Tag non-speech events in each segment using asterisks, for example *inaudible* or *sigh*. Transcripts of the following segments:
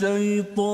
بالله من الشيطان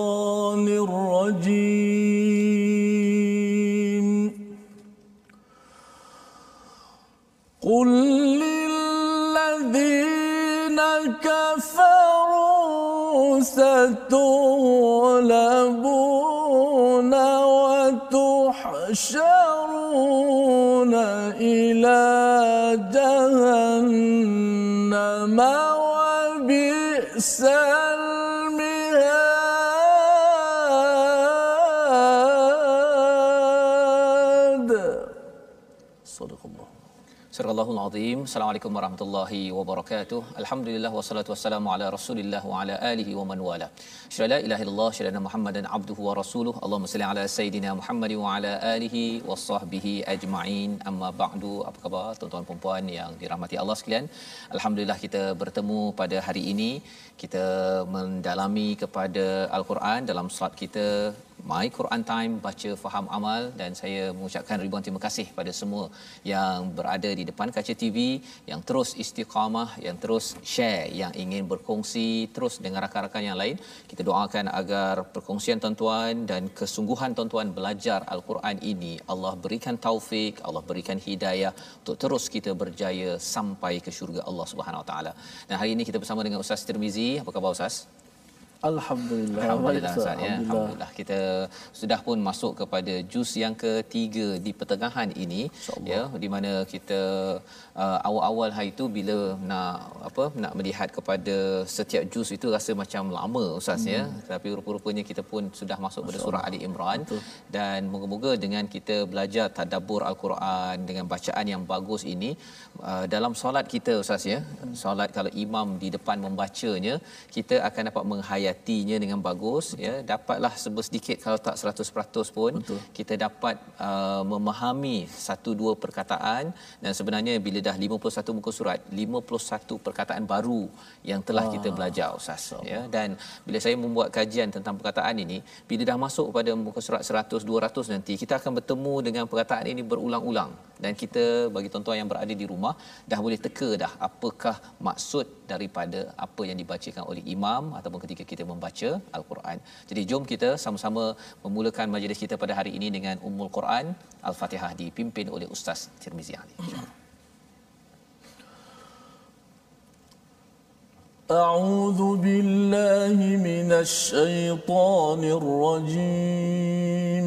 Allahul Azim. Assalamualaikum warahmatullahi wabarakatuh. Alhamdulillah wassalatu wassalamu ala Rasulillah wa ala alihi wa man wala. Syada la ilaha illallah syada Muhammadan abduhu wa rasuluh. Allahumma salli ala sayidina Muhammad wa ala alihi wa sahbihi ajma'in. Amma ba'du. Apa khabar tuan-tuan dan puan yang dirahmati Allah sekalian? Alhamdulillah kita bertemu pada hari ini. Kita mendalami kepada Al-Quran dalam salat kita My Quran Time baca faham amal. Dan saya mengucapkan ribuan terima kasih pada semua yang berada di depan kaca TV yang terus istiqamah yang terus share yang ingin berkongsi terus dengan rakan-rakan yang lain. Kita doakan agar perkongsian tuan-tuan dan kesungguhan tuan-tuan belajar al-Quran ini Allah berikan taufik Allah berikan hidayah untuk terus kita berjaya sampai ke syurga Allah Subhanahu Wa Taala. Dan hari ini kita bersama dengan Ustaz Tirmizi. Apa khabar Ustaz Alhamdulillah. Alhamdulillah Baik, Ustaz. Ustaz ya. Alhamdulillah kita sudah pun masuk kepada juz yang ketiga di pertengahan ini ya di mana kita uh, awal-awal hari itu bila nak apa nak melihat kepada setiap juz itu rasa macam lama Ustaz ya. Hmm. Tapi rupa-rupanya kita pun sudah masuk pada surah Ali Imran dan moga-moga dengan kita belajar tadabbur al-Quran dengan bacaan yang bagus ini uh, dalam solat kita Ustaz ya. Hmm. Solat kalau imam di depan membacanya kita akan dapat menghayatinya dengan bagus ya. Dapatlah sedikit kalau tak 100% pun Betul. kita dapat uh, memahami satu dua perkataan. Dan sebenarnya bila dah 51 muka surat 51 perkataan baru yang telah Ah. kita belajar ustaz ya. Dan bila saya membuat kajian tentang perkataan ini bila dah masuk pada muka surat 100 200 nanti kita akan bertemu dengan perkataan ini berulang-ulang dan kita bagi tuan-tuan yang berada di rumah dah boleh teka dah apakah maksud daripada apa yang dibacakan oleh imam ataupun ketika kita membaca al-Quran. Jadi jom kita sama-sama memulakan majlis kita pada hari ini dengan Ummul Quran Al-Fatihah dipimpin oleh Ustaz Tirmizi Ali. InsyaAllah. أعوذ بالله من الشيطان الرجيم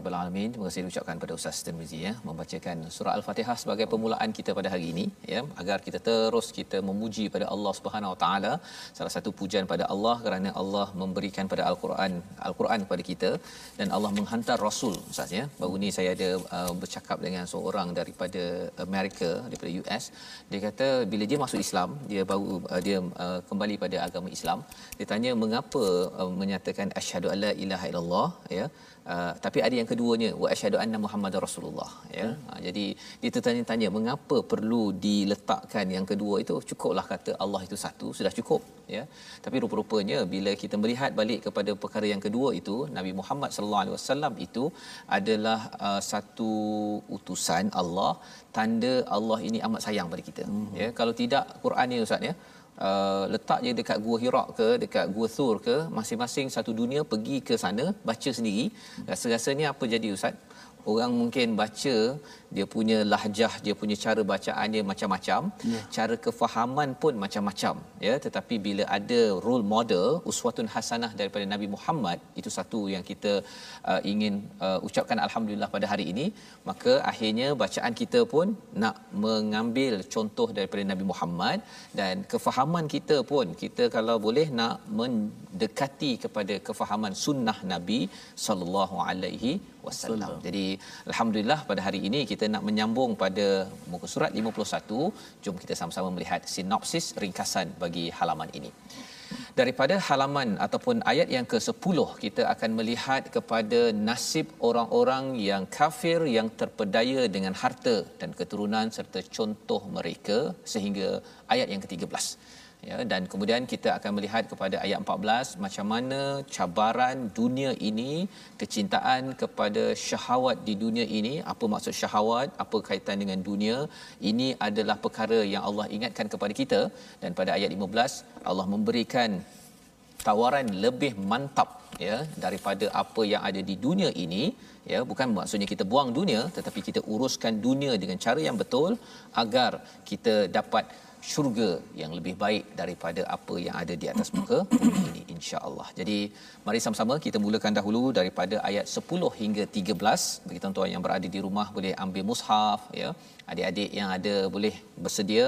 Rabbal alamin. Terima kasih diucapkan pada Ustaz Tirmizi ya membacakan surah Al-Fatihah sebagai permulaan kita pada hari ini ya agar kita terus kita memuji pada Allah Subhanahu Wa Taala. Salah satu pujian pada Allah kerana Allah memberikan pada Al-Quran Al-Quran kepada kita dan Allah menghantar rasul Ustaz ya. Baru ni saya ada uh, bercakap dengan seorang daripada Amerika daripada US. Dia kata bila dia masuk Islam, dia baru uh, dia uh, kembali pada agama Islam. Dia tanya mengapa uh, menyatakan asyhadu alla ilaha illallah ya. Uh, tapi ada yang keduanya wa asyhadu anna muhammadar rasulullah. Ya. Hmm. uh, jadi dia tertanya-tanya mengapa perlu diletakkan yang kedua itu? Cukuplah kata Allah itu satu sudah cukup ya. Tapi rupa-rupanya bila kita melihat balik kepada perkara yang kedua itu Nabi Muhammad sallallahu alaihi wasallam itu adalah uh, satu utusan Allah tanda Allah ini amat sayang pada kita. Hmm. ya kalau tidak Quran ni ustaz ya uh, letak je dekat gua Hira ke dekat gua Thur ke masing-masing satu dunia pergi ke sana baca sendiri. Rasa-rasanya apa jadi ustaz orang mungkin baca dia punya lahjah dia punya cara bacaannya macam-macam. Ya. cara kefahaman pun macam-macam ya. Tetapi bila ada role model uswatun hasanah daripada Nabi Muhammad itu satu yang kita uh, ingin uh, ucapkan alhamdulillah pada hari ini. Maka akhirnya bacaan kita pun nak mengambil contoh daripada Nabi Muhammad. Dan kefahaman kita pun kita kalau boleh nak mendekati kepada kefahaman sunnah Nabi sallallahu alaihi wasallam. Jadi alhamdulillah pada hari ini kita nak menyambung pada muka surat 51. Jom kita sama-sama melihat sinopsis ringkasan bagi halaman ini. Daripada halaman ataupun ayat yang ke-10 kita akan melihat kepada nasib orang-orang yang kafir yang terpedaya dengan harta dan keturunan serta contoh mereka sehingga ayat yang ke-13 ya dan kemudian kita akan melihat kepada ayat 14 macam mana cabaran dunia ini kecintaan kepada syahwat di dunia ini. Apa maksud syahwat? Apa kaitan dengan dunia? Ini adalah perkara yang Allah ingatkan kepada kita. Dan pada ayat 15 Allah memberikan tawaran lebih mantap ya daripada apa yang ada di dunia ini. Ya bukan maksudnya kita buang dunia tetapi kita uruskan dunia dengan cara yang betul agar kita dapat syurga yang lebih baik daripada apa yang ada di atas muka bumi ini insya-Allah. Jadi mari sama-sama kita mulakan dahulu daripada ayat 10 hingga 13 bagi tuan-tuan yang berada di rumah boleh ambil mushaf ya. Adik-adik yang ada boleh bersedia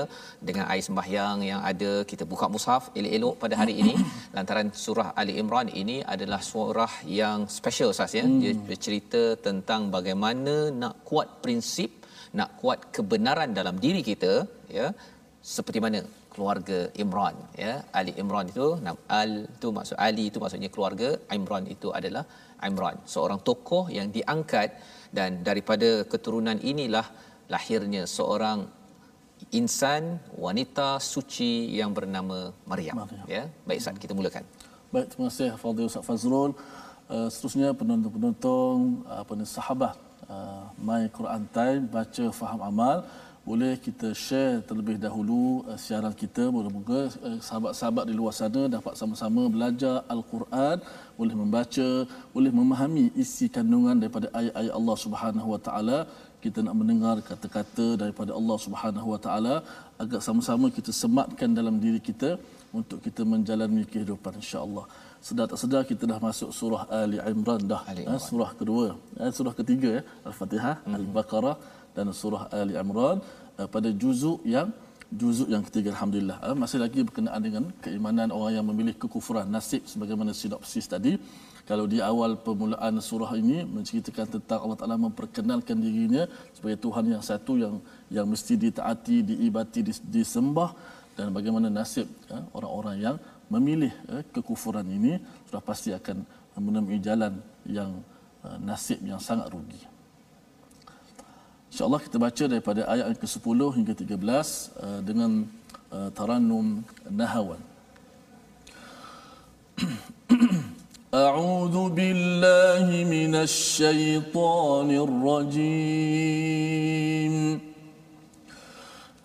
dengan air sembahyang yang ada kita buka mushaf elok-elok pada hari ini lantaran surah Ali Imran ini adalah surah yang special Ustaz ya. Dia hmm. bercerita tentang bagaimana nak kuat prinsip nak kuat kebenaran dalam diri kita ya seperti mana keluarga Imran ya? Ali Imran itu al itu maksud Ali itu maksudnya keluarga Imran itu adalah Imran. Seorang tokoh yang diangkat dan daripada keturunan inilah lahirnya seorang insan wanita suci yang bernama Maryam, ya? Baik Ustaz kita mulakan. Baik terima kasih Fadil Ustaz Fazrul. Uh, seterusnya penonton-penonton apa ni sahabat uh, My Quran Time baca faham amal boleh kita share terlebih dahulu uh, siaran kita? Moga-moga uh, sahabat-sahabat di luar sana dapat sama-sama belajar al-Quran boleh membaca boleh memahami isi kandungan daripada ayat-ayat Allah Subhanahu wa taala. Kita nak mendengar kata-kata daripada Allah Subhanahu wa taala. Agar sama-sama kita sematkan dalam diri kita untuk kita menjalani kehidupan insya-Allah. Sedar tak sedar kita dah masuk surah Ali Imran dah. Ali Imran. surah kedua. Eh, surah ketiga ya al-Fatihah mm-hmm. al-Baqarah dan surah Ali Imran uh, pada juzuk yang juzuk yang ketiga alhamdulillah uh, masih lagi berkenaan dengan keimanan orang yang memilih kekufuran nasib sebagaimana sinopsis tadi kalau di awal permulaan surah ini menceritakan tentang Allah Taala memperkenalkan dirinya sebagai Tuhan yang satu yang yang mesti ditaati, diibati, disembah dan bagaimana nasib uh, orang-orang yang memilih uh, kekufuran ini sudah pasti akan menemui jalan yang uh, nasib yang sangat rugi. InsyaAllah kita baca daripada ayat yang ke-10 hingga 13 uh, dengan uh, Taranum Nahawan. أعوذ بالله من الشيطان الرجيم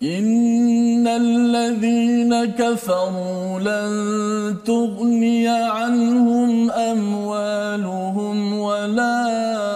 إن الذين كفروا لن تغني عنهم أموالهم ولا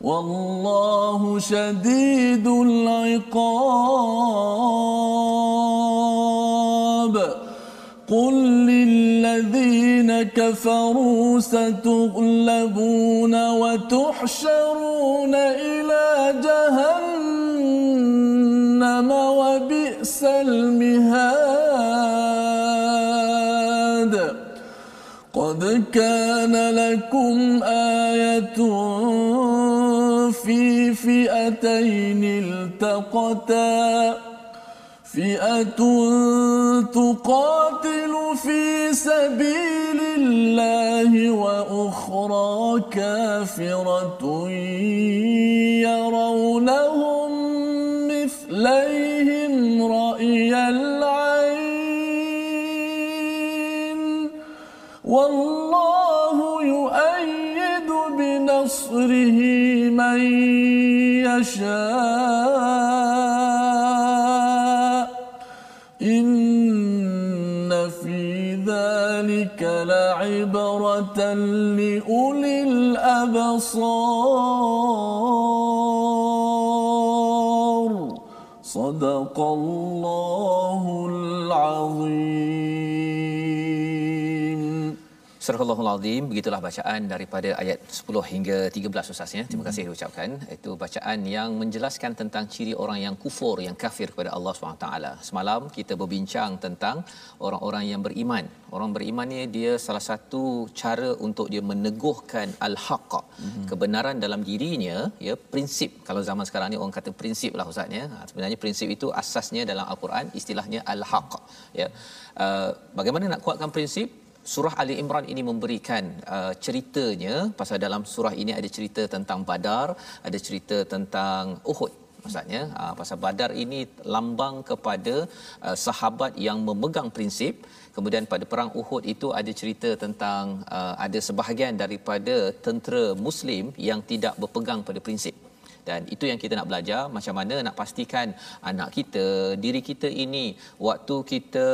والله شديد العقاب. قل للذين كفروا ستغلبون وتحشرون إلى جهنم وبئس المهاد. قد كان لكم آية في فئتين التقتا. فئة تقاتل في سبيل الله وأخرى كافرة. يشاء. إن في ذلك لعبرة لأولي الأبصار. صدق الله Surah Al-Azim Azim begitulah bacaan daripada ayat 10 hingga 13 Ustaz ya. Terima kasih diucapkan. Itu bacaan yang menjelaskan tentang ciri orang yang kufur, yang kafir kepada Allah SWT. Semalam kita berbincang tentang orang-orang yang beriman. Orang beriman ni dia salah satu cara untuk dia meneguhkan al-haq, mm-hmm. kebenaran dalam dirinya, ya, prinsip. Kalau zaman sekarang ni orang kata prinsip lah Ustaz ya. Ha, sebenarnya prinsip itu asasnya dalam Al-Quran istilahnya al-haq, ya. Uh, bagaimana nak kuatkan prinsip? Surah Ali Imran ini memberikan uh, ceritanya pasal dalam surah ini ada cerita tentang Badar, ada cerita tentang Uhud. Maksudnya uh, pasal Badar ini lambang kepada uh, sahabat yang memegang prinsip. Kemudian pada perang Uhud itu ada cerita tentang uh, ada sebahagian daripada tentera muslim yang tidak berpegang pada prinsip dan itu yang kita nak belajar macam mana nak pastikan anak kita diri kita ini waktu kita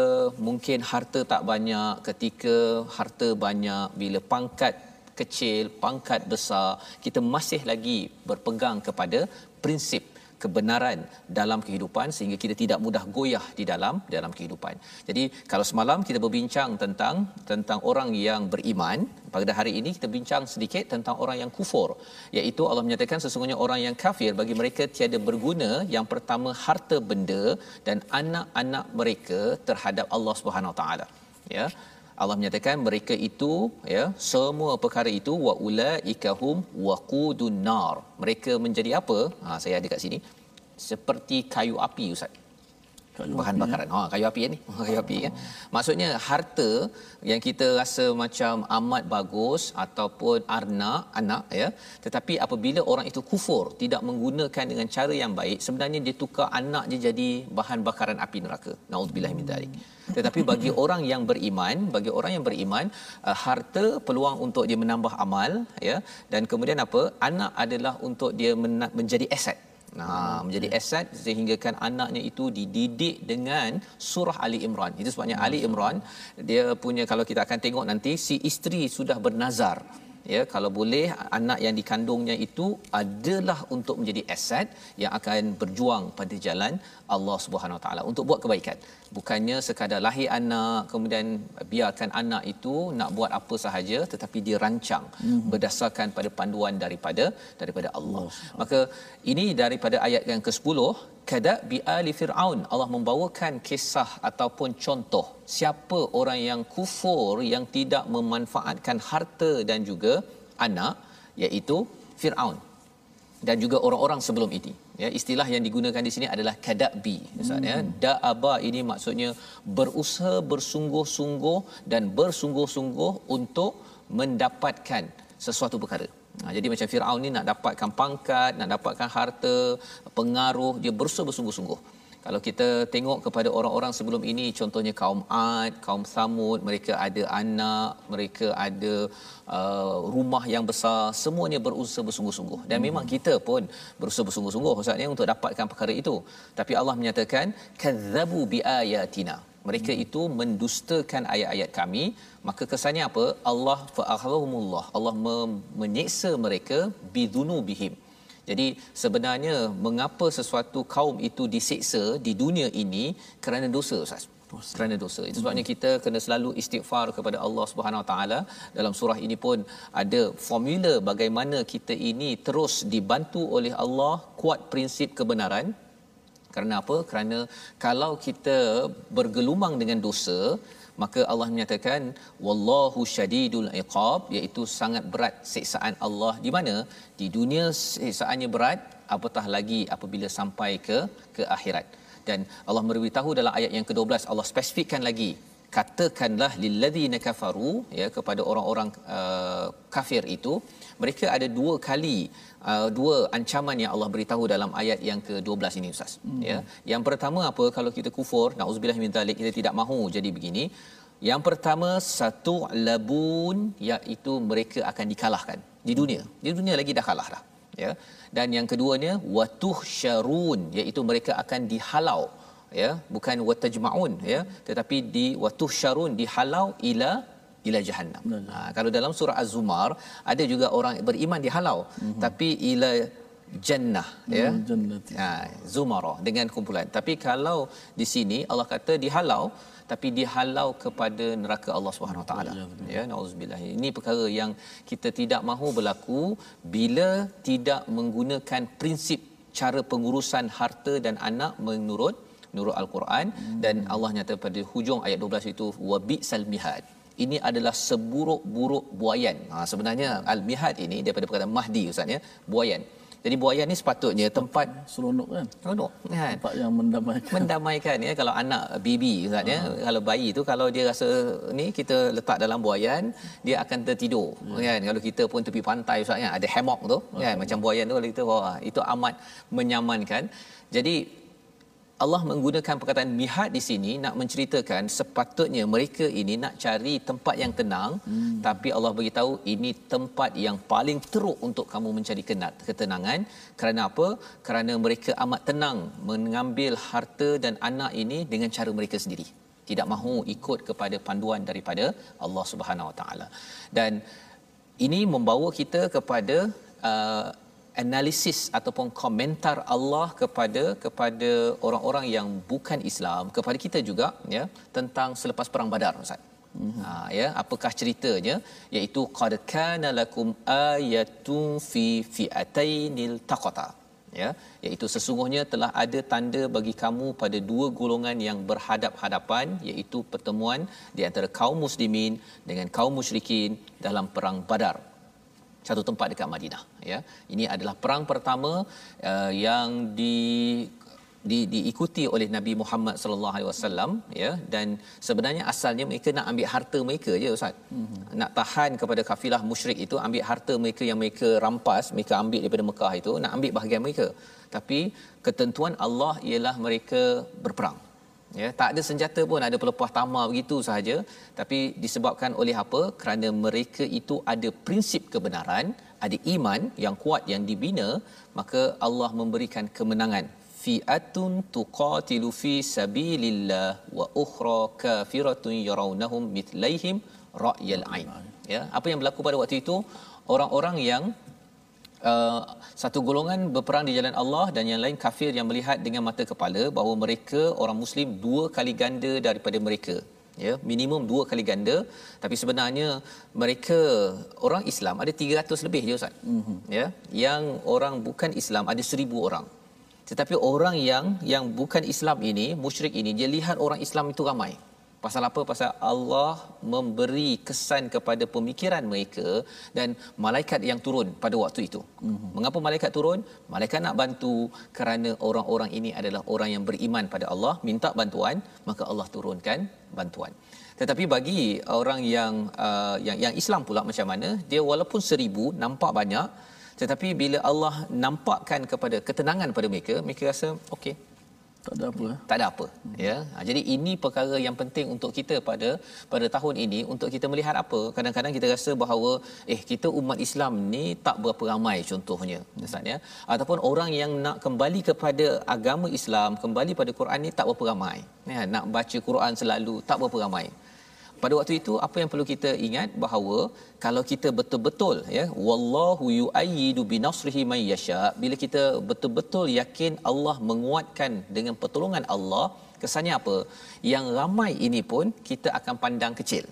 mungkin harta tak banyak ketika harta banyak bila pangkat kecil pangkat besar kita masih lagi berpegang kepada prinsip kebenaran dalam kehidupan sehingga kita tidak mudah goyah di dalam dalam kehidupan. Jadi kalau semalam kita berbincang tentang tentang orang yang beriman, pada hari ini kita bincang sedikit tentang orang yang kufur, iaitu Allah menyatakan sesungguhnya orang yang kafir bagi mereka tiada berguna yang pertama harta benda dan anak-anak mereka terhadap Allah Subhanahu taala. Ya. Allah menyatakan mereka itu ya semua perkara itu wa ulaikahum waqudun nar. Mereka menjadi apa? Ha saya ada kat sini. Seperti kayu api ustaz. Bahan bakaran. Ha kayu api ni. *laughs* kayu api kan. Maksudnya harta yang kita rasa macam amat bagus ataupun arna anak ya. Tetapi apabila orang itu kufur, tidak menggunakan dengan cara yang baik, sebenarnya dia tukar anak dia jadi bahan bakaran api neraka. Nauzubillah min dzalik. Tetapi bagi *coughs* orang yang beriman bagi orang yang beriman uh, harta peluang untuk dia menambah amal ya dan kemudian apa anak adalah untuk dia menjadi aset Nah, menjadi aset sehinggakan anaknya itu dididik dengan surah Ali Imran. Itu sebabnya Ali Imran dia punya kalau kita akan tengok nanti si isteri sudah bernazar. Ya kalau boleh anak yang dikandungnya itu adalah untuk menjadi aset yang akan berjuang pada jalan Allah Subhanahu Wa Taala untuk buat kebaikan bukannya sekadar lahir anak kemudian biarkan anak itu nak buat apa sahaja tetapi dirancang mm-hmm. berdasarkan pada panduan daripada daripada Allah. Allah. Maka ini daripada ayat yang ke-10 kada bi ali fir'aun Allah membawakan kisah ataupun contoh siapa orang yang kufur yang tidak memanfaatkan harta dan juga anak iaitu Firaun dan juga orang-orang sebelum ini ya istilah yang digunakan di sini adalah kadabi misalnya hmm. da'aba ini maksudnya berusaha bersungguh-sungguh dan bersungguh-sungguh untuk mendapatkan sesuatu perkara Ha, jadi macam Firaun ni nak dapatkan pangkat, nak dapatkan harta, pengaruh, dia berusaha bersungguh-sungguh. Kalau kita tengok kepada orang-orang sebelum ini, contohnya kaum Ad, kaum Samud, mereka ada anak, mereka ada uh, rumah yang besar, semuanya berusaha bersungguh-sungguh. Dan hmm. memang kita pun berusaha bersungguh-sungguh maksudnya untuk dapatkan perkara itu. Tapi Allah menyatakan, kadzabu bi ayatina. Mereka hmm. itu mendustakan ayat-ayat kami, maka kesannya apa? Allah fa'akhadhumullah. Allah menyeksa mereka bidunubihim. Jadi sebenarnya mengapa sesuatu kaum itu disiksa di dunia ini kerana dosa Ustaz? Dosa. Kerana dosa. Itu sebabnya kita kena selalu istighfar kepada Allah Subhanahu Wa Taala. Dalam surah ini pun ada formula bagaimana kita ini terus dibantu oleh Allah kuat prinsip kebenaran. Kerana apa? Kerana kalau kita bergelumang dengan dosa, maka Allah menyatakan wallahu syadidul iqab iaitu sangat berat siksaan Allah. Di mana? Di dunia siksaannya berat apatah lagi apabila sampai ke ke akhirat. Dan Allah memberitahu dalam ayat yang ke-12 Allah spesifikkan lagi katakanlah lilladzina kafaru ya kepada orang-orang uh, kafir itu mereka ada dua kali uh, dua ancaman yang Allah beritahu dalam ayat yang ke-12 ini ustaz. Hmm. ya. Yang pertama apa? Kalau kita kufur naudzubillah min zalik kita tidak mahu jadi begini. Yang pertama satu labun iaitu mereka akan dikalahkan di dunia. Di dunia lagi dah kalah dah ya. Dan yang keduanya watuh syarun iaitu mereka akan dihalau ya. Bukan watajmaun ya. Tetapi di watuh syarun dihalau ila ila jahannam. Ha, kalau dalam surah Az-Zumar ada juga orang beriman dihalau mm-hmm. tapi ila jannah ya. Ha, zumara dengan kumpulan. Tapi kalau di sini Allah kata dihalau tapi dihalau kepada neraka Allah Subhanahu taala. Ya, nauzubillah. Ini perkara yang kita tidak mahu berlaku bila tidak menggunakan prinsip cara pengurusan harta dan anak menurut menurut al-Quran hmm. dan Allah nyata pada hujung ayat 12 itu wabi salmihad ini adalah seburuk-buruk buayan. Ha, sebenarnya al-mihad ini daripada perkataan mahdi ustaz ya, buayan. Jadi buayan ni sepatutnya tempat seronok kan. Seronok kan. Tempat yang mendamaikan. Mendamaikan ya kalau anak bibi ustaz ya, uh-huh. kalau bayi tu kalau dia rasa ni kita letak dalam buayan, dia akan tertidur yeah. kan. Kalau kita pun tepi pantai ustaz ya, ada hammock tu uh-huh. kan macam buayan tu kalau kita wah itu amat menyamankan. Jadi Allah menggunakan perkataan mihad di sini nak menceritakan sepatutnya mereka ini nak cari tempat yang tenang. Hmm. tapi Allah beritahu ini tempat yang paling teruk untuk kamu mencari kenat ketenangan. Kerana apa? Kerana mereka amat tenang mengambil harta dan anak ini dengan cara mereka sendiri. Tidak mahu ikut kepada panduan daripada Allah Subhanahu Wa Taala. Dan ini membawa kita kepada uh, analisis ataupun komentar Allah kepada kepada orang-orang yang bukan Islam kepada kita juga ya tentang selepas perang Badar Ustaz. Mm-hmm. Ha ya apakah ceritanya iaitu qad kana lakum ayatun fi fi'atainil taqata ya iaitu sesungguhnya telah ada tanda bagi kamu pada dua golongan yang berhadap-hadapan iaitu pertemuan di antara kaum muslimin dengan kaum musyrikin dalam perang Badar satu tempat dekat Madinah ya ini adalah perang pertama uh, yang di di diikuti oleh Nabi Muhammad sallallahu alaihi wasallam ya dan sebenarnya asalnya mereka nak ambil harta mereka je ustaz. Mm-hmm. Nak tahan kepada kafilah musyrik itu ambil harta mereka yang mereka rampas, mereka ambil daripada Mekah itu, nak ambil bahagian mereka. Tapi ketentuan Allah ialah mereka berperang ya tak ada senjata pun ada pelepah tamar begitu sahaja. Tapi disebabkan oleh apa? Kerana mereka itu ada prinsip kebenaran ada iman yang kuat yang dibina maka Allah memberikan kemenangan. Fi'atun tuqatilu fi sabilillah wa ukhra kafiratun yarawnahum mithlaihim ra'yal ain. Ya apa yang berlaku pada waktu itu? Orang-orang yang uh, satu golongan berperang di jalan Allah dan yang lain kafir yang melihat dengan mata kepala bahawa mereka orang muslim dua kali ganda daripada mereka. Ya minimum dua kali ganda. Tapi sebenarnya mereka orang Islam ada 300 lebih je ustaz. Mm-hmm. ya yang orang bukan Islam ada 1000 orang. Tetapi orang yang yang bukan Islam ini musyrik ini dia lihat orang Islam itu ramai Pasal apa? Pasal Allah memberi kesan kepada pemikiran mereka dan malaikat yang turun pada waktu itu. Mm-hmm. Mengapa malaikat turun? Malaikat nak bantu kerana orang-orang ini adalah orang yang beriman pada Allah, minta bantuan, maka Allah turunkan bantuan. Tetapi bagi orang yang uh, yang yang Islam pula macam mana? Dia walaupun seribu nampak banyak, tetapi bila Allah nampakkan kepada ketenangan pada mereka, mereka rasa okey, tak ada apa tak ada apa hmm. ya. Ha, jadi ini perkara yang penting untuk kita pada pada tahun ini untuk kita melihat apa. Kadang-kadang kita rasa bahawa eh kita umat Islam ni tak berapa ramai contohnya ustaz ya. Ataupun orang yang nak kembali kepada agama Islam kembali pada Quran ni tak berapa ramai. Ya nak baca Quran selalu tak berapa ramai pada waktu itu apa yang perlu kita ingat bahawa kalau kita betul-betul ya wallahu yu'ayyidu binasrihi may yasha bila kita betul-betul yakin Allah menguatkan dengan pertolongan Allah kesannya apa? Yang ramai ini pun kita akan pandang kecil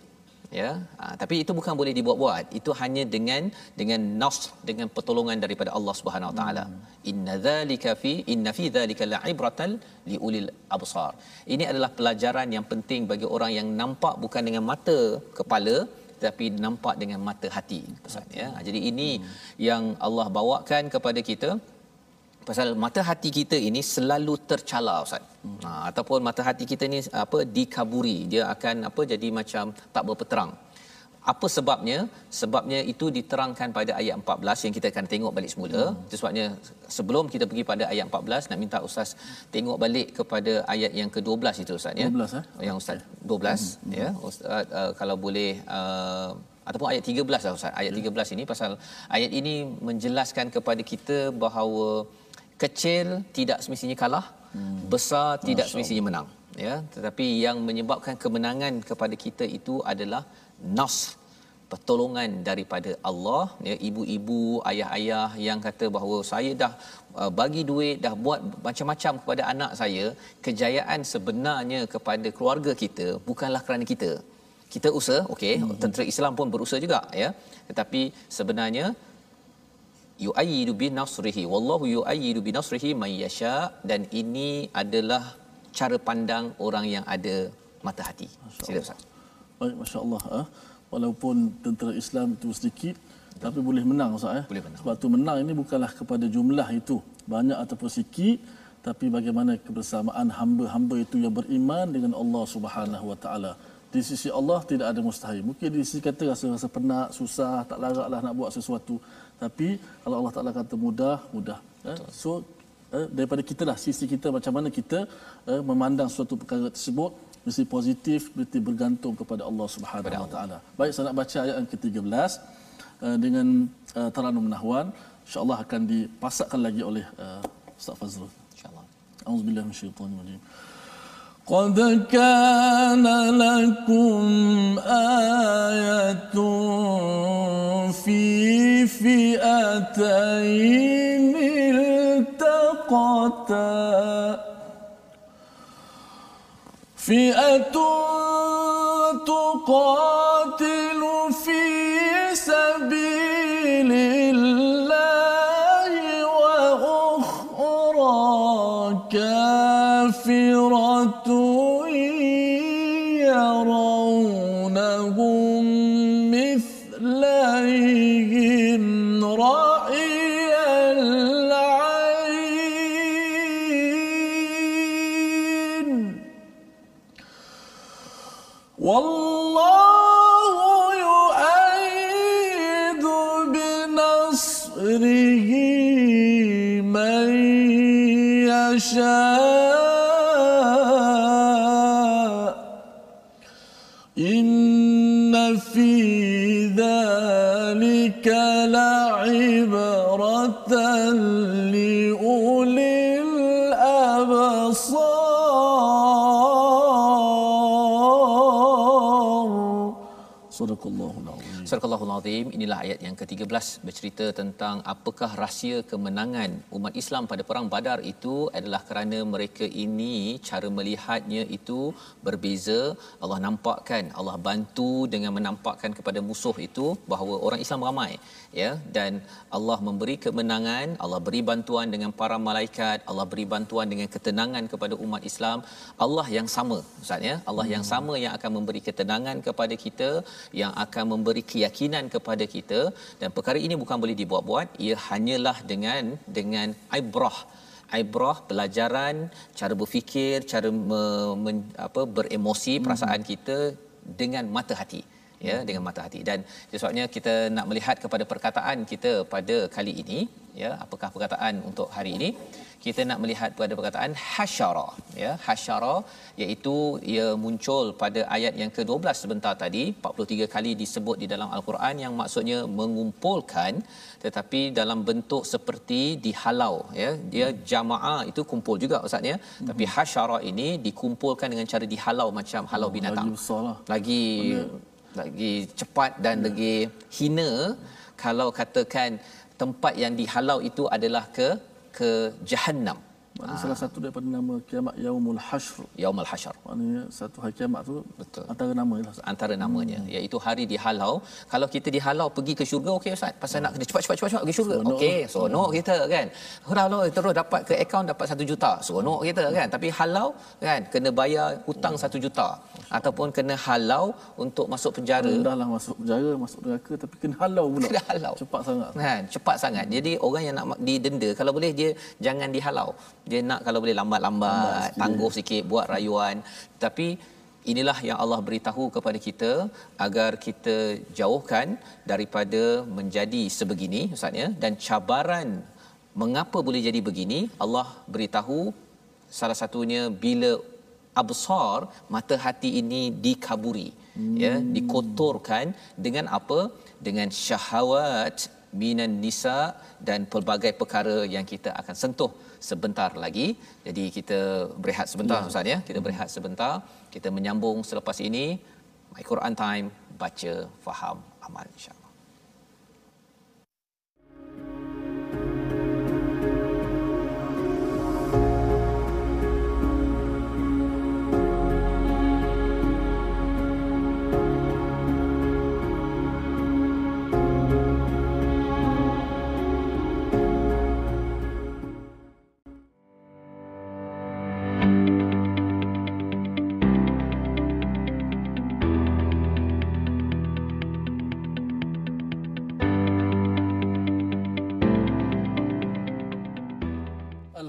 ya ha, tapi itu bukan boleh dibuat-buat. Itu hanya dengan dengan nas dengan pertolongan daripada Allah Subhanahu Wa Taala. Hmm. inna dzalika fi inna fi dzalika la'ibratan liulil absar. Ini adalah pelajaran yang penting bagi orang yang nampak bukan dengan mata kepala tapi nampak dengan mata hati pesan ya. Jadi ini hmm. yang Allah bawakan kepada kita pasal mata hati kita ini selalu tercala ustaz. Hmm. Ha, ataupun mata hati kita ni apa dikaburi, dia akan apa jadi macam tak berpeterang. Apa sebabnya? Sebabnya itu diterangkan pada ayat 14 yang kita akan tengok balik semula. Hmm. Itu sebabnya sebelum kita pergi pada ayat 14 nak minta ustaz tengok balik kepada ayat yang ke-12 itu ustaz ya. 12 eh. Yang ustaz 12 hmm. ya. Ustaz uh, kalau boleh uh, ataupun ayat 13 lah ustaz. Ayat 13 ini pasal ayat ini menjelaskan kepada kita bahawa kecil tidak semestinya kalah, hmm. besar tidak semestinya menang. Ya, tetapi yang menyebabkan kemenangan kepada kita itu adalah nas pertolongan daripada Allah ya ibu-ibu ayah-ayah yang kata bahawa saya dah uh, bagi duit dah buat macam-macam kepada anak saya kejayaan sebenarnya kepada keluarga kita bukanlah kerana kita kita usaha okey hmm. tentera Islam pun berusaha juga ya tetapi sebenarnya yu'ayyidu bi nasrihi wallahu yu'ayyidu bi nasrihi may yasha dan ini adalah cara pandang orang yang ada mata hati sila ustaz baik masya-Allah eh? walaupun tentera Islam itu sedikit Betul. tapi boleh menang ustaz eh boleh menang. sebab tu menang ini bukanlah kepada jumlah itu banyak ataupun sikit tapi bagaimana kebersamaan hamba-hamba itu yang beriman dengan Allah Subhanahu wa taala di sisi Allah tidak ada mustahil. Mungkin di sisi kata rasa rasa penat, susah, tak laratlah nak buat sesuatu. Tapi kalau Allah Taala kata mudah, mudah. Eh? So eh, daripada kita lah sisi kita macam mana kita eh, memandang suatu perkara tersebut mesti positif, mesti bergantung kepada Allah Subhanahu Wa Taala. Baik, saya nak baca ayat yang ke-13 uh, dengan uh, Taranum Nahwan. Insya-Allah akan dipasakkan lagi oleh uh, Ustaz Fazrul. Insya-Allah. Auzubillahi minasyaitonir rajim. قد كان لكم آية في فئتين التقتا. فئة تقاتل والله يؤيد بنصره من يشاء. Barakallahul Azim. Inilah ayat yang ke-13 bercerita tentang apakah rahsia kemenangan umat Islam pada perang Badar itu adalah kerana mereka ini cara melihatnya itu berbeza. Allah nampakkan, Allah bantu dengan menampakkan kepada musuh itu bahawa orang Islam ramai ya dan Allah memberi kemenangan, Allah beri bantuan dengan para malaikat, Allah beri bantuan dengan ketenangan kepada umat Islam. Allah yang sama, ustaz ya. Allah hmm. yang sama yang akan memberi ketenangan kepada kita yang akan memberi keyakinan kepada kita dan perkara ini bukan boleh dibuat-buat. Ia hanyalah dengan dengan ibrah ibrah pelajaran cara berfikir cara me, men, apa beremosi perasaan kita dengan mata hati ya dengan mata hati. Dan sebabnya kita nak melihat kepada perkataan kita pada kali ini ya apakah perkataan untuk hari ini? Kita nak melihat pada perkataan hasyara ya. Hasyara iaitu ia muncul pada ayat yang ke-12 sebentar tadi. 43 kali disebut di dalam al-Quran yang maksudnya mengumpulkan tetapi dalam bentuk seperti dihalau ya. Dia jamaah itu kumpul juga ustaz ya. Hmm. tapi hasyara ini dikumpulkan dengan cara dihalau macam halau binatang. lagi lah. lagi lagi cepat dan ya. lagi hina kalau katakan tempat yang dihalau itu adalah ke ke jahannam Maknanya salah satu daripada nama kiamat Yaumul Hashr. Yaumul Hasyr. Maknanya satu hari kiamat tu Betul. antara nama lah. Antara namanya hmm. iaitu hari dihalau kalau kita dihalau pergi ke syurga okey ustaz pasal nak kena cepat cepat cepat cepat pergi syurga Seronok. okey seronok kita kan halau terus dapat ke akaun dapat 1 juta seronok kita kan tapi halau kan kena bayar hutang 1 juta ataupun kena halau untuk masuk penjara Dah lah masuk penjara, masuk neraka tapi kena halau pula. Kena halau. Cepat sangat. Kan, cepat sangat. Jadi orang yang nak didenda kalau boleh dia jangan dihalau. Dia nak kalau boleh lambat-lambat, sikit. tangguh sikit, buat rayuan. Tapi inilah yang Allah beritahu kepada kita agar kita jauhkan daripada menjadi sebegini ustaz ya dan cabaran mengapa boleh jadi begini Allah beritahu salah satunya bila absar mata hati ini dikaburi hmm. ya dikotorkan dengan apa dengan syahwat minan nisa dan pelbagai perkara yang kita akan sentuh sebentar lagi. Jadi kita berehat sebentar ya. ustaz ya. Kita berehat sebentar. Kita menyambung selepas ini my Quran time baca faham amal insyaallah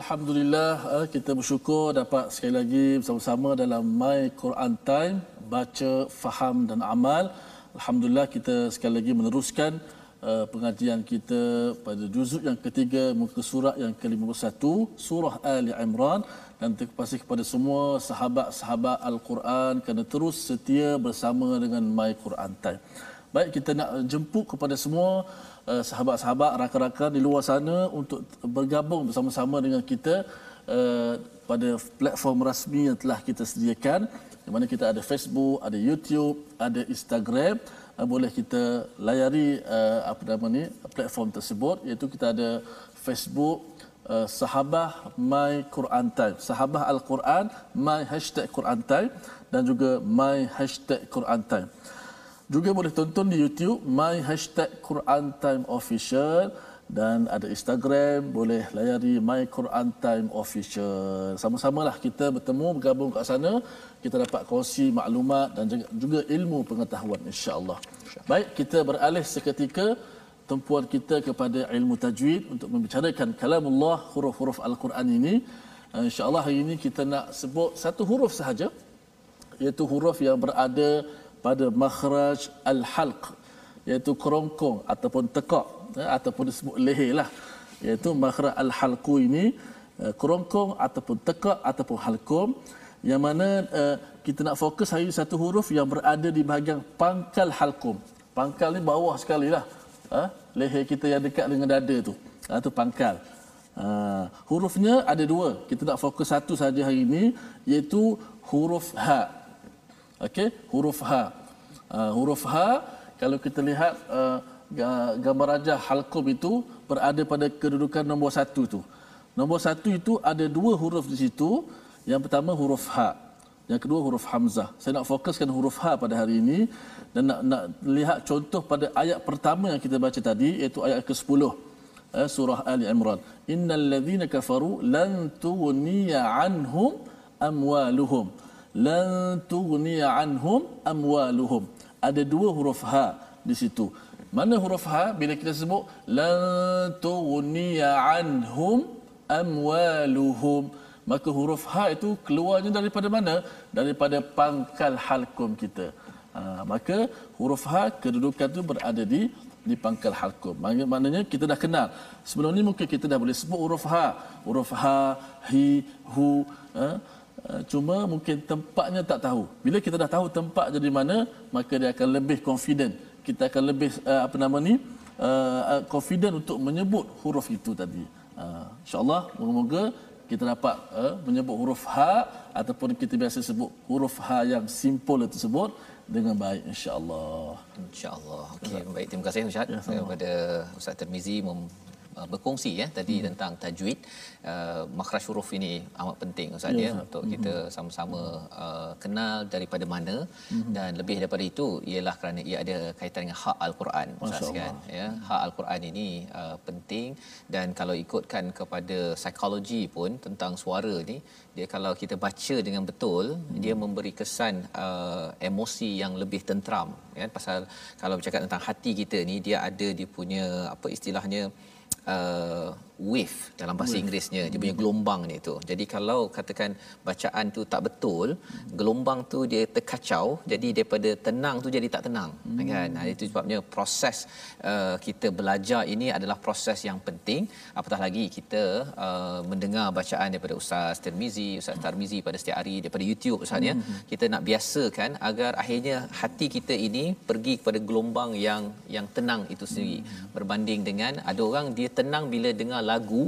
Alhamdulillah eh, kita bersyukur dapat sekali lagi bersama-sama dalam My Quran Time baca, faham dan amal. Alhamdulillah kita sekali lagi meneruskan uh, pengajian kita pada juzuk yang ketiga muka surat yang ke-51 surah Ali Imran dan terima kasih kepada semua sahabat-sahabat Al-Quran kerana terus setia bersama dengan My Quran Time. Baik kita nak jemput kepada semua uh, sahabat-sahabat rakan-rakan di luar sana untuk bergabung bersama-sama dengan kita uh, pada platform rasmi yang telah kita sediakan. Di mana kita ada Facebook, ada YouTube, ada Instagram. Uh, boleh kita layari uh, apa nama ni platform tersebut. Iaitu kita ada Facebook uh, Sahabah My Quran Time. Sahabah Al-Quran My Hashtag Quran Time dan juga My Hashtag Quran Time juga boleh tonton di YouTube My Hashtag Quran Time Official dan ada Instagram boleh layari My Quran Time Official. Sama-samalah kita bertemu bergabung kat sana kita dapat kongsi maklumat dan juga- ilmu pengetahuan insya-Allah. Baik kita beralih seketika tumpuan kita kepada ilmu tajwid untuk membicarakan kalamullah huruf-huruf al-Quran ini. Uh, Insya-Allah hari ini kita nak sebut satu huruf sahaja iaitu huruf yang berada pada makhraj al-halq iaitu kerongkong ataupun tekak eh, ataupun disebut leher lah. Iaitu makhraj al-halqu ini eh, kerongkong ataupun tekak ataupun halqum yang mana uh, kita nak fokus hari ini satu huruf yang berada di bahagian pangkal halqum. Pangkal ni bawah sekali lah leher kita yang dekat dengan dada tu. Ha, tu pangkal. Ha, hurufnya ada dua. Kita nak fokus satu saja hari ini iaitu huruf ha Okey, huruf ha. Uh, huruf ha kalau kita lihat uh, ga- gambar rajah halqum itu berada pada kedudukan nombor satu tu. Nombor satu itu ada dua huruf di situ. Yang pertama huruf ha. Yang kedua huruf hamzah. Saya nak fokuskan huruf ha pada hari ini dan nak, nak lihat contoh pada ayat pertama yang kita baca tadi iaitu ayat ke-10 eh, surah Ali Imran. Innal ladzina kafaru lan tughniya anhum amwaluhum lan tughniya anhum amwaluhum. Ada dua huruf ha di situ. Mana huruf ha bila kita sebut? Lan tughniya anhum amwaluhum. Maka huruf ha itu keluarnya daripada mana? Daripada pangkal halkum kita. Ha, maka huruf ha kedudukan itu berada di di pangkal halkum. Mak- Maknanya kita dah kenal. Sebelum ni mungkin kita dah boleh sebut huruf ha, huruf ha, hi, hu, eh? Uh, cuma mungkin tempatnya tak tahu. Bila kita dah tahu tempat jadi mana, maka dia akan lebih confident. Kita akan lebih uh, apa nama ni? Uh, confident untuk menyebut huruf itu tadi. Uh, InsyaAllah, moga-moga kita dapat uh, menyebut huruf ha ataupun kita biasa sebut huruf ha yang simple tersebut dengan baik insya-Allah. InsyaAllah. Okey, baik. Terima kasih Ustaz Ya, kepada Ustaz Termizi mem- uh, berkongsi ya tadi hmm. tentang tajwid uh, makhraj huruf ini amat penting ustaz ya, ya untuk hmm. kita sama-sama uh, kenal daripada mana hmm. dan lebih daripada itu ialah kerana ia ada kaitan dengan hak al-Quran ustaz kan ya hak al-Quran ini uh, penting dan kalau ikutkan kepada psikologi pun tentang suara ni dia kalau kita baca dengan betul hmm. dia memberi kesan uh, emosi yang lebih tentram kan pasal kalau bercakap tentang hati kita ni dia ada dia punya apa istilahnya uh, wave dalam bahasa wave. Inggerisnya dia punya gelombang ni tu. Jadi kalau katakan bacaan tu tak betul, gelombang tu dia terkacau, jadi daripada tenang tu jadi tak tenang. Hmm. Kan? Nah, itu sebabnya proses uh, kita belajar ini adalah proses yang penting. Apatah lagi kita uh, mendengar bacaan daripada Ustaz Tirmizi, Ustaz Tarmizi pada setiap hari daripada YouTube Ustaz ya. Hmm. Kita nak biasakan agar akhirnya hati kita ini pergi kepada gelombang yang yang tenang itu sendiri hmm. berbanding dengan ada orang dia tenang bila dengar lagu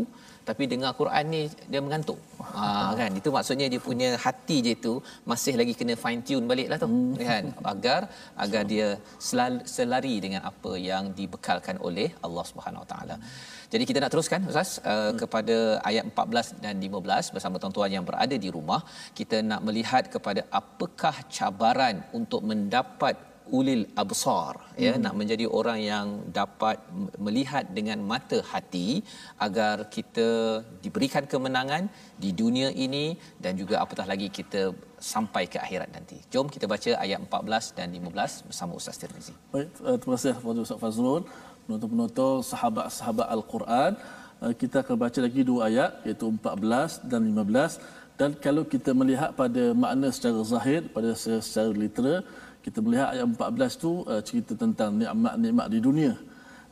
tapi dengar Quran ni dia mengantuk. Ha kan itu maksudnya dia punya hati je tu masih lagi kena fine tune baliklah tu hmm. kan agar agar dia selari, selari dengan apa yang dibekalkan oleh Allah Subhanahu Wa Taala. Jadi kita nak teruskan Ustaz uh, hmm. kepada ayat 14 dan 15 bersama tuan-tuan yang berada di rumah kita nak melihat kepada apakah cabaran untuk mendapat ulil absar ya hmm. nak menjadi orang yang dapat melihat dengan mata hati agar kita diberikan kemenangan di dunia ini dan juga apatah lagi kita sampai ke akhirat nanti. Jom kita baca ayat 14 dan 15 bersama Ustaz Tirmizi. Baik, uh, terima kasih kepada Ustaz Fazrul, penonton-penonton sahabat-sahabat Al-Quran. Uh, kita akan baca lagi dua ayat iaitu 14 dan 15 dan kalau kita melihat pada makna secara zahir pada secara literal kita melihat ayat 14 tu uh, cerita tentang nikmat-nikmat di dunia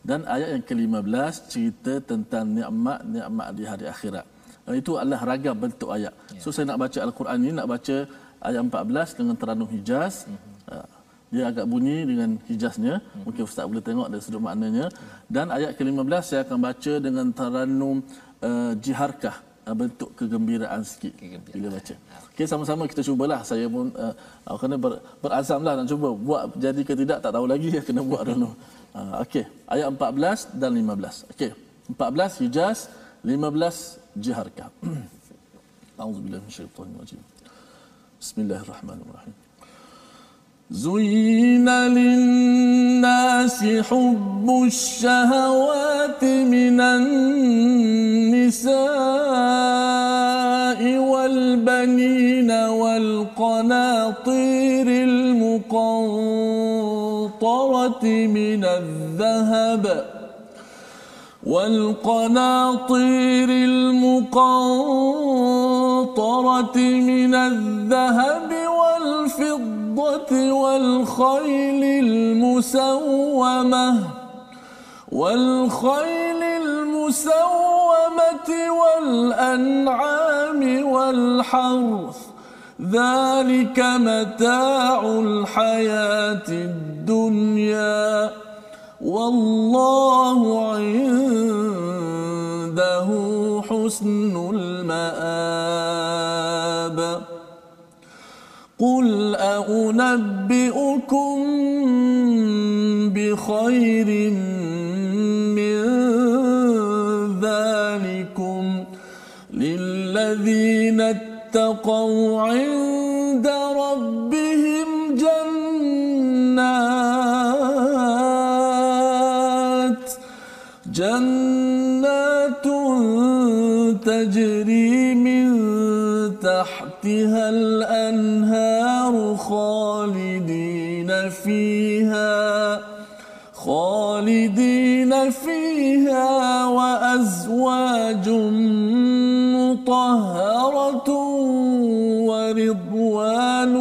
dan ayat yang ke-15 cerita tentang nikmat-nikmat di hari akhirat. Uh, itu adalah ragam bentuk ayat. Ya. So saya nak baca al-Quran ini nak baca ayat 14 dengan teranum Hijaz. Uh, dia agak bunyi dengan hijaznya. Hmm. Mungkin ustaz boleh tengok dari sudut maknanya. Dan ayat ke-15 saya akan baca dengan teranum uh, jiharkah bentuk kegembiraan sikit kegembiraan. bila baca. Okey sama-sama kita cubalah. Saya pun uh, kena ber, berazamlah nak cuba buat jadi ke tidak tak tahu lagi ya kena buat dulu. Uh, *laughs* okey, ayat 14 dan 15. Okey. 14 Hijaz, 15 Jiharkah. *clears throat* A'udzubillahi minasyaitonir rajim. Bismillahirrahmanirrahim. زين للناس حب الشهوات من النساء والبنين والقناطير المقنطرة من الذهب والقناطير المقنطرة من الذهب والفضة والخيل المسومة والخيل المسومة والأنعام والحرث. ذلك متاع الحياة الدنيا. والله عنده حسن المآب. قل أنبئكم بخير من ذلكم للذين اتقوا عند ربهم جنات جنات تجري من تحتها الأنهار خالدين فيها خالدين فيها وأزواج مطهرة ورضوان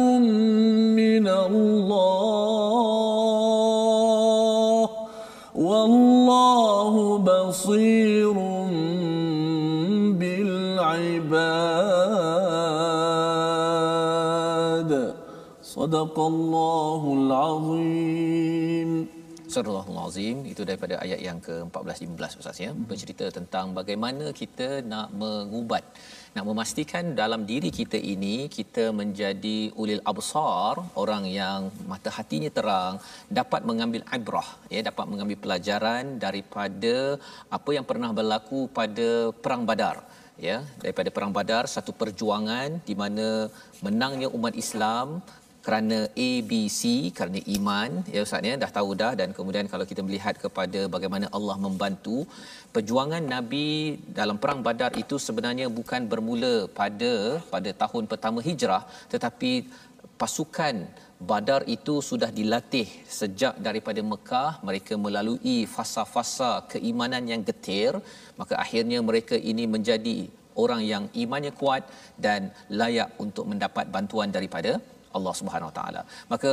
من الله. والله بصير. Sadaqallahul Azim. Surahul Azim itu daripada ayat yang ke-14 15 Ustaz ya. Hmm. Bercerita tentang bagaimana kita nak mengubat nak memastikan dalam diri kita ini kita menjadi ulil absar orang yang mata hatinya terang dapat mengambil ibrah ya dapat mengambil pelajaran daripada apa yang pernah berlaku pada perang badar ya daripada perang badar satu perjuangan di mana menangnya umat Islam kerana ABC kerana iman ya ustaz ya dah tahu dah. Dan kemudian kalau kita melihat kepada bagaimana Allah membantu perjuangan nabi dalam perang badar itu sebenarnya bukan bermula pada pada tahun pertama hijrah. Tetapi pasukan Badar itu sudah dilatih sejak daripada Mekah. Mereka melalui fasa-fasa keimanan yang getir. Maka akhirnya mereka ini menjadi orang yang imannya kuat dan layak untuk mendapat bantuan daripada Allah Subhanahu Wa Taala. Maka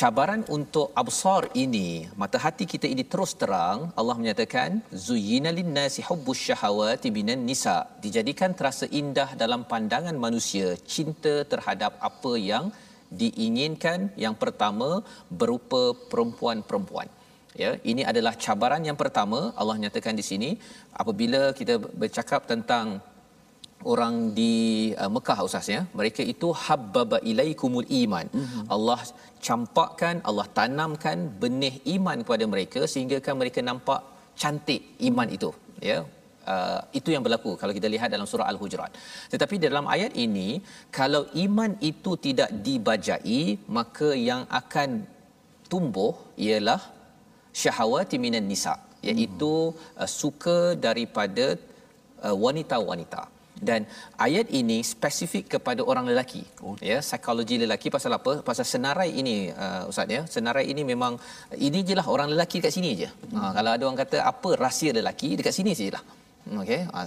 cabaran untuk absar ini, mata hati kita ini terus terang, Allah menyatakan zuyyina lin-nasi hubbus syahawati minan nisa. Dijadikan terasa indah dalam pandangan manusia cinta terhadap apa yang diinginkan yang pertama berupa perempuan-perempuan. Ya, ini adalah cabaran yang pertama Allah nyatakan di sini apabila kita bercakap tentang orang di uh, Mekah ustaz ya. Mereka itu habbaba ilaikumul iman. Mm-hmm. Allah campakkan Allah tanamkan benih iman kepada mereka sehingga kan mereka nampak cantik iman itu ya. Uh, itu yang berlaku kalau kita lihat dalam surah al-hujurat. Tetapi dalam ayat ini kalau iman itu tidak dibajai maka yang akan tumbuh ialah syahawati minan nisa iaitu uh, suka daripada uh, wanita-wanita dan ayat ini spesifik kepada orang lelaki. Okay. ya psikologi lelaki pasal apa? Pasal senarai ini uh, ustaz ya. Senarai ini memang ini jelah orang lelaki kat sini je. Hmm. ha, kalau ada orang kata apa rahsia lelaki? dekat sini sajalah okey? Ha,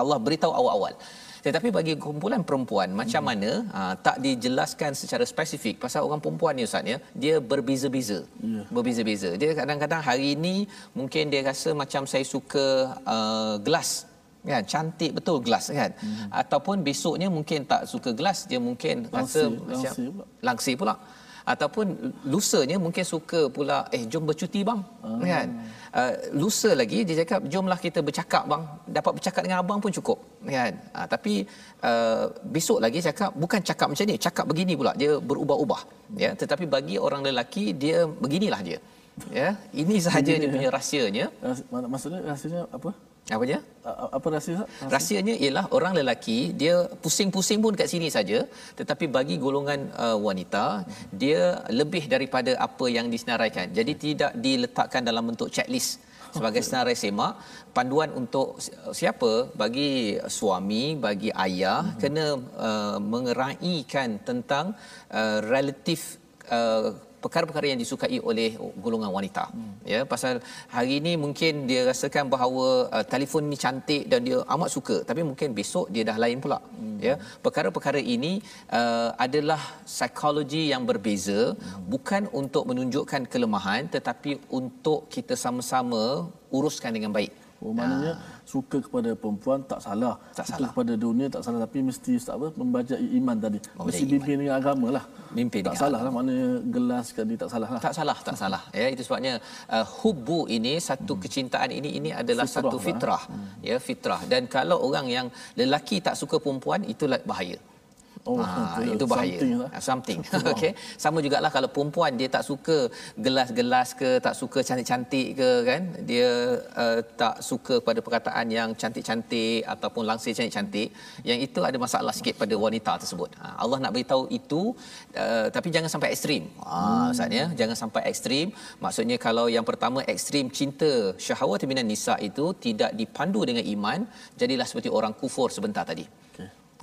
Allah beritahu awal-awal. Tetapi bagi kumpulan perempuan macam hmm. mana ha, tak dijelaskan secara spesifik pasal orang perempuan ni ustaz ya? Dia berbeza-beza. Yeah. berbeza-beza. Dia kadang-kadang hari ini mungkin dia rasa macam saya suka uh, gelas kan cantik betul gelas kan. Hmm. ataupun besoknya mungkin tak suka gelas dia mungkin langsir, rasa langsir pula. langsir pula. Ataupun lusanya mungkin suka pula eh jom bercuti bang hmm. kan. Uh, lusa lagi dia cakap jomlah kita bercakap bang. Dapat bercakap dengan abang pun cukup kan. Uh, tapi uh, besok lagi cakap bukan cakap macam ni cakap begini pula dia berubah-ubah ya. Tetapi bagi orang lelaki dia beginilah dia ya. Ini sahaja dia punya rahsianya. Maksudnya rahsianya apa apa dia? Apa rahsia? rahsia? Rahsianya ialah orang lelaki dia pusing-pusing pun kat sini saja tetapi bagi golongan uh, wanita dia lebih daripada apa yang disenaraikan. Jadi tidak diletakkan dalam bentuk checklist sebagai senarai semak panduan untuk siapa bagi suami bagi ayah hmm. kena uh, mengeraikan tentang uh, relatif uh, perkara-perkara yang disukai oleh golongan wanita hmm. ya pasal hari ini mungkin dia rasakan bahawa uh, telefon ni cantik dan dia amat suka tapi mungkin besok dia dah lain pula hmm. ya perkara-perkara ini uh, adalah psikologi yang berbeza hmm. bukan untuk menunjukkan kelemahan tetapi untuk kita sama-sama uruskan dengan baik Oh, maknanya ha. Suka kepada perempuan tak salah. Tak suka salah. kepada dunia tak salah tapi mesti tak apa membaca iman tadi. Mesti bimbing dengan agama lah. Bimbing tak salah lah maknanya gelas tadi tak salah lah. Tak salah, tak salah. Ya itu sebabnya uh, hubbu ini satu hmm. kecintaan ini ini adalah fitrah satu lah. fitrah. Lah. Hmm. Ya fitrah dan kalau orang yang lelaki tak suka perempuan itulah bahaya. Oh, ha, itu bahaya. Something. Lah. something. Okey. Sama jugalah kalau perempuan dia tak suka gelas-gelas ke, tak suka cantik-cantik ke kan. Dia uh, tak suka pada perkataan yang cantik-cantik ataupun langsir cantik-cantik. Yang itu ada masalah sikit pada wanita tersebut. Ha, Allah nak beritahu itu uh, tapi jangan sampai ekstrim. Ha, hmm. maksudnya jangan sampai ekstrim. Maksudnya kalau yang pertama ekstrim cinta syahwat minan nisa itu tidak dipandu dengan iman, jadilah seperti orang kufur sebentar tadi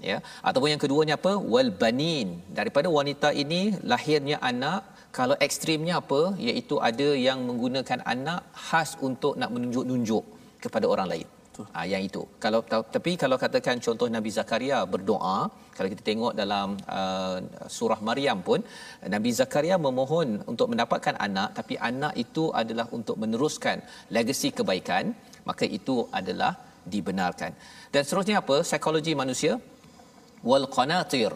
ya. Ataupun yang keduanya apa? Wal banin. Daripada wanita ini lahirnya anak. Kalau ekstrimnya apa? Iaitu ada yang menggunakan anak khas untuk nak menunjuk-nunjuk kepada orang lain. Ha, yang itu. Kalau tapi kalau katakan contoh Nabi Zakaria berdoa kalau kita tengok dalam uh, surah Maryam pun Nabi Zakaria memohon untuk mendapatkan anak tapi anak itu adalah untuk meneruskan legasi kebaikan maka itu adalah dibenarkan. Dan seterusnya apa? Psikologi manusia wal qanatir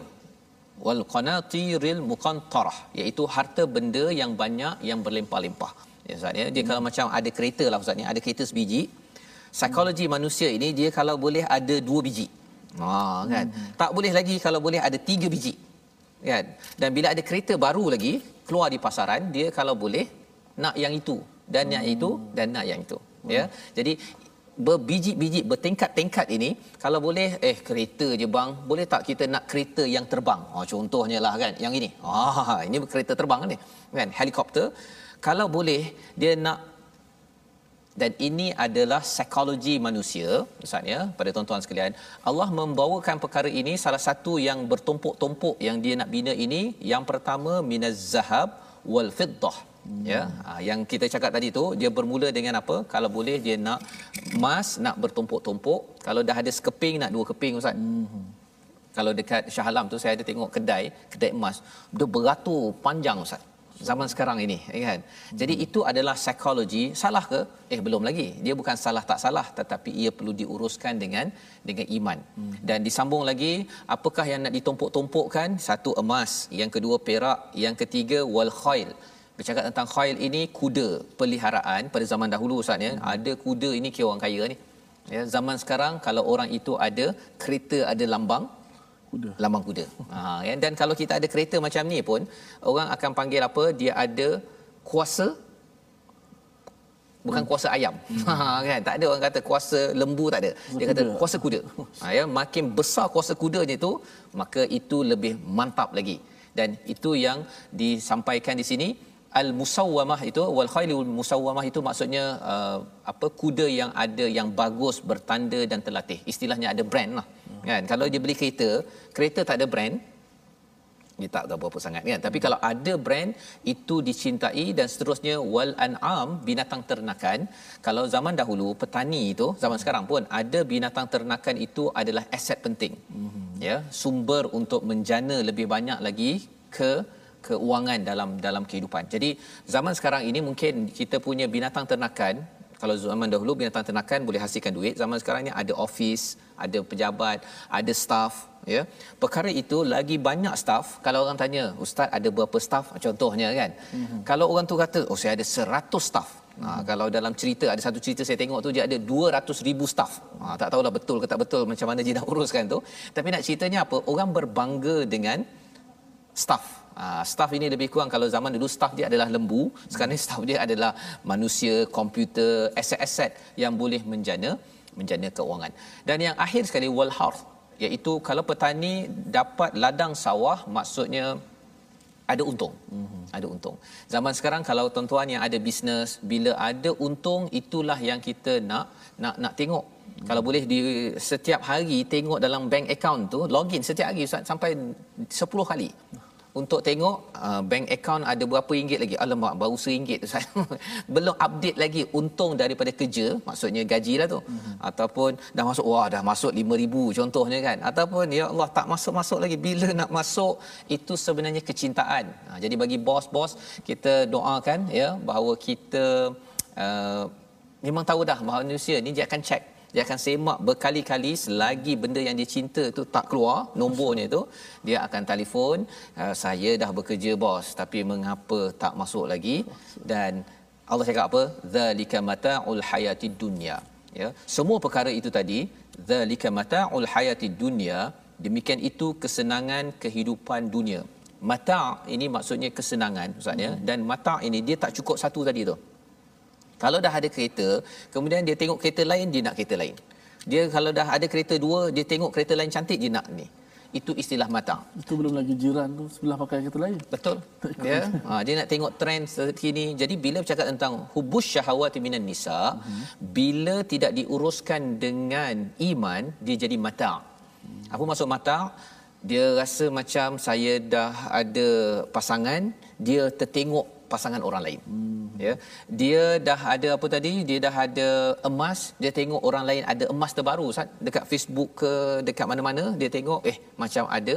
wal qanatiril muqantarah iaitu harta benda yang banyak yang berlimpah-limpah ya ustaz ya dia hmm. kalau macam ada kereta lah ustaz ni ada kereta sebiji psikologi hmm. manusia ini dia kalau boleh ada dua biji Ha kan. Hmm. Tak boleh lagi kalau boleh ada tiga biji. Kan? Dan bila ada kereta baru lagi keluar di pasaran, dia kalau boleh nak yang itu dan hmm. yang itu dan nak yang itu. Ya. Hmm. Ya. Jadi berbiji-biji bertingkat-tingkat ini kalau boleh eh kereta je bang. Boleh tak kita nak kereta yang terbang? Oh, contohnya lah kan? Yang ini. Ah ini kereta terbang kan ni kan? Helikopter. Kalau boleh dia nak dan ini adalah psikologi manusia ustaz ya pada tuan-tuan sekalian. Allah membawakan perkara ini salah satu yang bertumpuk-tumpuk yang dia nak bina ini. Yang pertama minaz zahab wal fiddah Hmm. Ya, ha, yang kita cakap tadi tu dia bermula dengan apa? Kalau boleh dia nak emas nak bertumpuk-tumpuk. Kalau dah ada sekeping nak dua keping ustaz. Hmm. Kalau dekat Shah Alam tu saya ada tengok kedai, kedai emas. Dia beratur panjang ustaz. Zaman sekarang ini, ya kan. Hmm. Jadi itu adalah psikologi. Salah ke? Eh belum lagi. Dia bukan salah tak salah tetapi ia perlu diuruskan dengan dengan iman. Hmm. Dan disambung lagi, apakah yang nak ditumpuk-tumpukkan? Satu emas, yang kedua perak, yang ketiga wal khail bercakap tentang khail ini kuda peliharaan pada zaman dahulu Ustaz ya. Hmm. ada kuda ini kira orang kaya ni? Ya zaman sekarang kalau orang itu ada kereta ada lambang kuda. lambang kuda. *laughs* Ha ya dan kalau kita ada kereta macam ni pun orang akan panggil apa? Dia ada kuasa bukan hmm. kuasa ayam. Hmm. *laughs* ha kan? Tak ada orang kata kuasa lembu tak ada. Dia kata kuasa kuda. *laughs* Ha ya makin besar kuasa kudanya itu maka itu lebih mantap lagi. Dan itu yang disampaikan di sini al musawwamah itu wal khailul musawwamah itu maksudnya uh, apa kuda yang ada yang bagus bertanda dan terlatih. Istilahnya ada brand lah. Hmm. kan? Kalau dia beli kereta kereta tak ada brand dia tak tahu apa sangat kan? Tapi hmm. kalau ada brand itu dicintai dan seterusnya. Wal an'am binatang ternakan. Kalau zaman dahulu petani itu zaman sekarang pun ada binatang ternakan itu adalah aset penting. Hmm. ya sumber untuk menjana lebih banyak lagi ke keuangan dalam dalam kehidupan. Jadi zaman sekarang ini mungkin kita punya binatang ternakan kalau zaman dahulu binatang ternakan boleh hasilkan duit, zaman sekarang ni ada office, ada pejabat, ada staff, ya. Perkara itu lagi banyak staff. Kalau orang tanya, "Ustaz, ada berapa staff?" contohnya kan. Mm-hmm. Kalau orang tu kata, "Oh, saya ada 100 staff." Ha, kalau dalam cerita ada satu cerita saya tengok tu dia ada 200 ribu staff. Ha, tak tahulah betul ke tak betul macam mana dia nak uruskan tu. Tapi nak ceritanya apa? Orang berbangga dengan staff Uh, staff ini lebih kurang kalau zaman dulu staff dia adalah lembu, sekarang ni *laughs* staff dia adalah manusia, komputer, aset-aset yang boleh menjana menjana keuangan. Dan yang akhir sekali wal harth iaitu kalau petani dapat ladang sawah maksudnya ada untung. Mm-hmm. Ada untung. Zaman sekarang kalau tuan-tuan yang ada bisnes bila ada untung itulah yang kita nak nak nak tengok. Kalau boleh di setiap hari tengok dalam bank account tu login setiap hari Ustaz sampai 10 kali untuk tengok uh, bank account ada berapa ringgit lagi? Alamak baru seringgit tu *laughs* saya belum update lagi untung daripada kerja maksudnya gaji lah tu. Mm-hmm. ataupun dah masuk wah dah masuk 5000 contohnya kan. Ataupun ya Allah tak masuk-masuk lagi. Bila nak masuk itu sebenarnya kecintaan. Ha, jadi bagi bos-bos kita doakan ya bahawa kita uh, memang tahu dah bahawa manusia ni dia akan check dia akan semak berkali-kali selagi benda yang dia cinta tu tak keluar nombornya tu dia akan telefon uh, saya dah bekerja bos tapi mengapa tak masuk lagi? Dan Allah cakap apa? Zalika mataul hayatid dunya. Ya. Semua perkara itu tadi zalika mataul hayatid dunya demikian itu kesenangan kehidupan dunia. Mata ini maksudnya kesenangan ustaz ya. Hmm. dan mata ini dia tak cukup satu tadi tu kalau dah ada kereta, kemudian dia tengok kereta lain, dia nak kereta lain. Dia kalau dah ada kereta dua, dia tengok kereta lain cantik, dia nak ni. Itu istilah mata. Itu belum lagi jiran tu sebelah pakai kereta lain. Betul. *laughs* ya. Ha, dia nak tengok trend terkini. Jadi bila bercakap tentang hubus syahawati minan nisa, uh-huh. bila tidak diuruskan dengan iman, dia jadi mata. Uh-huh. Apa maksud mata? Dia rasa macam saya dah ada pasangan, dia tertengok pasangan orang lain. Hmm. Ya. Dia dah ada apa tadi? Dia dah ada emas, dia tengok orang lain ada emas terbaru Ustaz dekat Facebook ke dekat mana-mana, dia tengok eh macam ada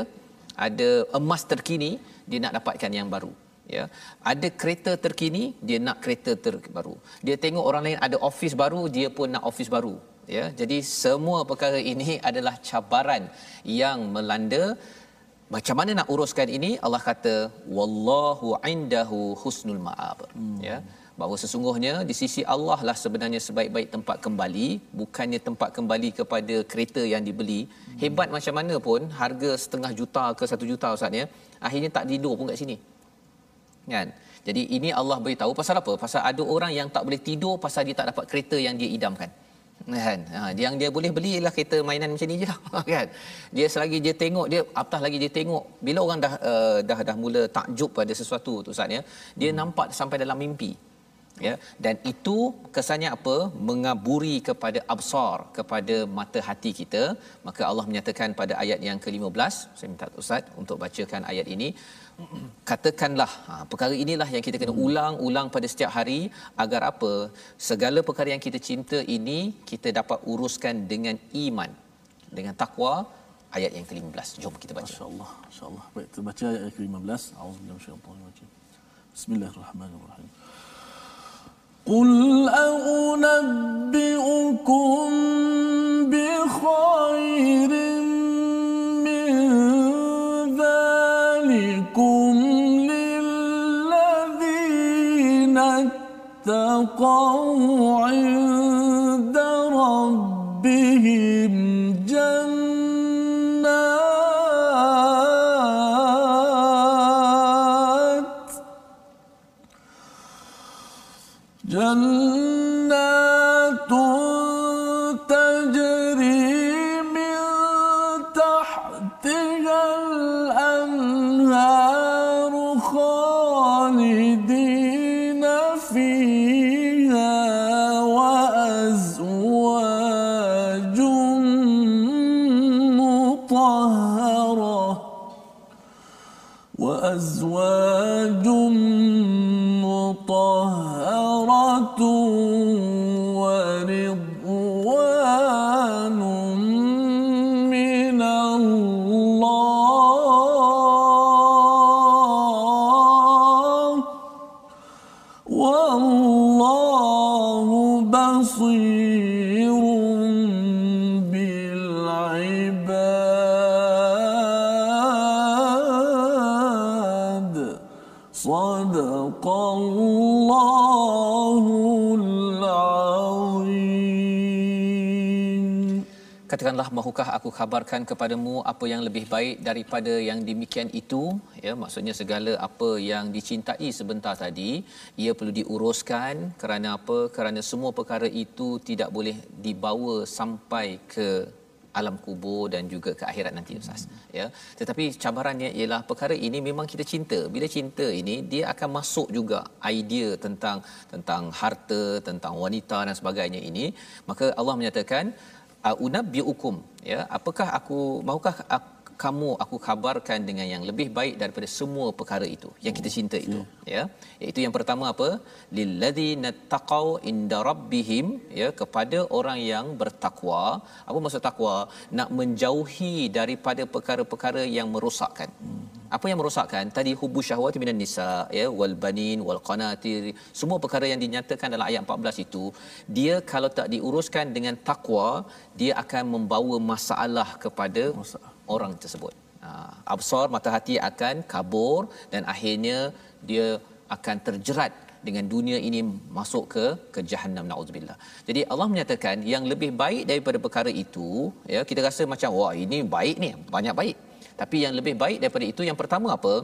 ada emas terkini, dia nak dapatkan yang baru. Ya. Ada kereta terkini, dia nak kereta terbaru. Dia tengok orang lain ada office baru, dia pun nak office baru. Ya. Jadi semua perkara ini adalah cabaran yang melanda macam mana nak uruskan ini? Allah kata wallahu indahu husnul maab. Hmm. ya. Bahawa sesungguhnya di sisi Allah lah sebenarnya sebaik-baik tempat kembali bukannya tempat kembali kepada kereta yang dibeli. Hebat macam mana pun harga setengah juta ke satu juta ustaz ya akhirnya tak tidur pun kat sini. Kan? Jadi ini Allah beritahu pasal apa? Pasal ada orang yang tak boleh tidur pasal dia tak dapat kereta yang dia idamkan kan? Ha, yang dia boleh belilah kereta mainan macam ni je lah *laughs* kan? Dia selagi dia tengok dia apatah lagi dia tengok bila orang dah uh, dah dah mula takjub pada sesuatu tu Ustaz ya dia hmm. nampak sampai dalam mimpi ya. Dan itu kesannya apa? Mengaburi kepada absar kepada mata hati kita. Maka Allah menyatakan pada ayat yang ke-15 saya minta ustaz untuk bacakan ayat ini katakanlah ha, perkara inilah yang kita kena ulang-ulang pada setiap hari agar apa segala perkara yang kita cinta ini kita dapat uruskan dengan iman dengan takwa ayat yang ke-15 jom kita baca masyaallah masyaallah baik kita baca ayat ke-15 auzubillahi minasyaitanir rajim bismillahirrahmanirrahim قل أنبئكم بخير اتقوا عند ربهم جنات. جنات Mahukah aku kabarkan kepadamu apa yang lebih baik daripada yang demikian itu? Ya maksudnya segala apa yang dicintai sebentar tadi ia perlu diuruskan kerana apa? Kerana semua perkara itu tidak boleh dibawa sampai ke alam kubur dan juga ke akhirat nanti ustaz. Ya tetapi cabarannya ialah perkara ini memang kita cinta. Bila cinta ini dia akan masuk juga idea tentang tentang harta tentang wanita dan sebagainya ini. Maka Allah menyatakan unabbiukum ya. Apakah aku maukah aku, kamu aku kabarkan dengan yang lebih baik daripada semua perkara itu yang kita cinta itu ya? Iaitu yang pertama apa? Lilladzina taqau inda rabbihim ya kepada orang yang bertakwa. Apa maksud takwa? Nak menjauhi daripada perkara-perkara yang merosakkan apa yang merosakkan tadi hubu syahwati minan nisa ya wal banin wal qanatir semua perkara yang dinyatakan dalam ayat 14 itu dia kalau tak diuruskan dengan takwa dia akan membawa masalah kepada Masalah. orang tersebut. Ha, absar mata hati akan kabur dan akhirnya dia akan terjerat dengan dunia ini masuk ke ke jahanam naudzubillah. Jadi Allah menyatakan yang lebih baik daripada perkara itu ya kita rasa macam wah ini baik ni banyak baik. Tapi yang lebih baik daripada itu yang pertama apa?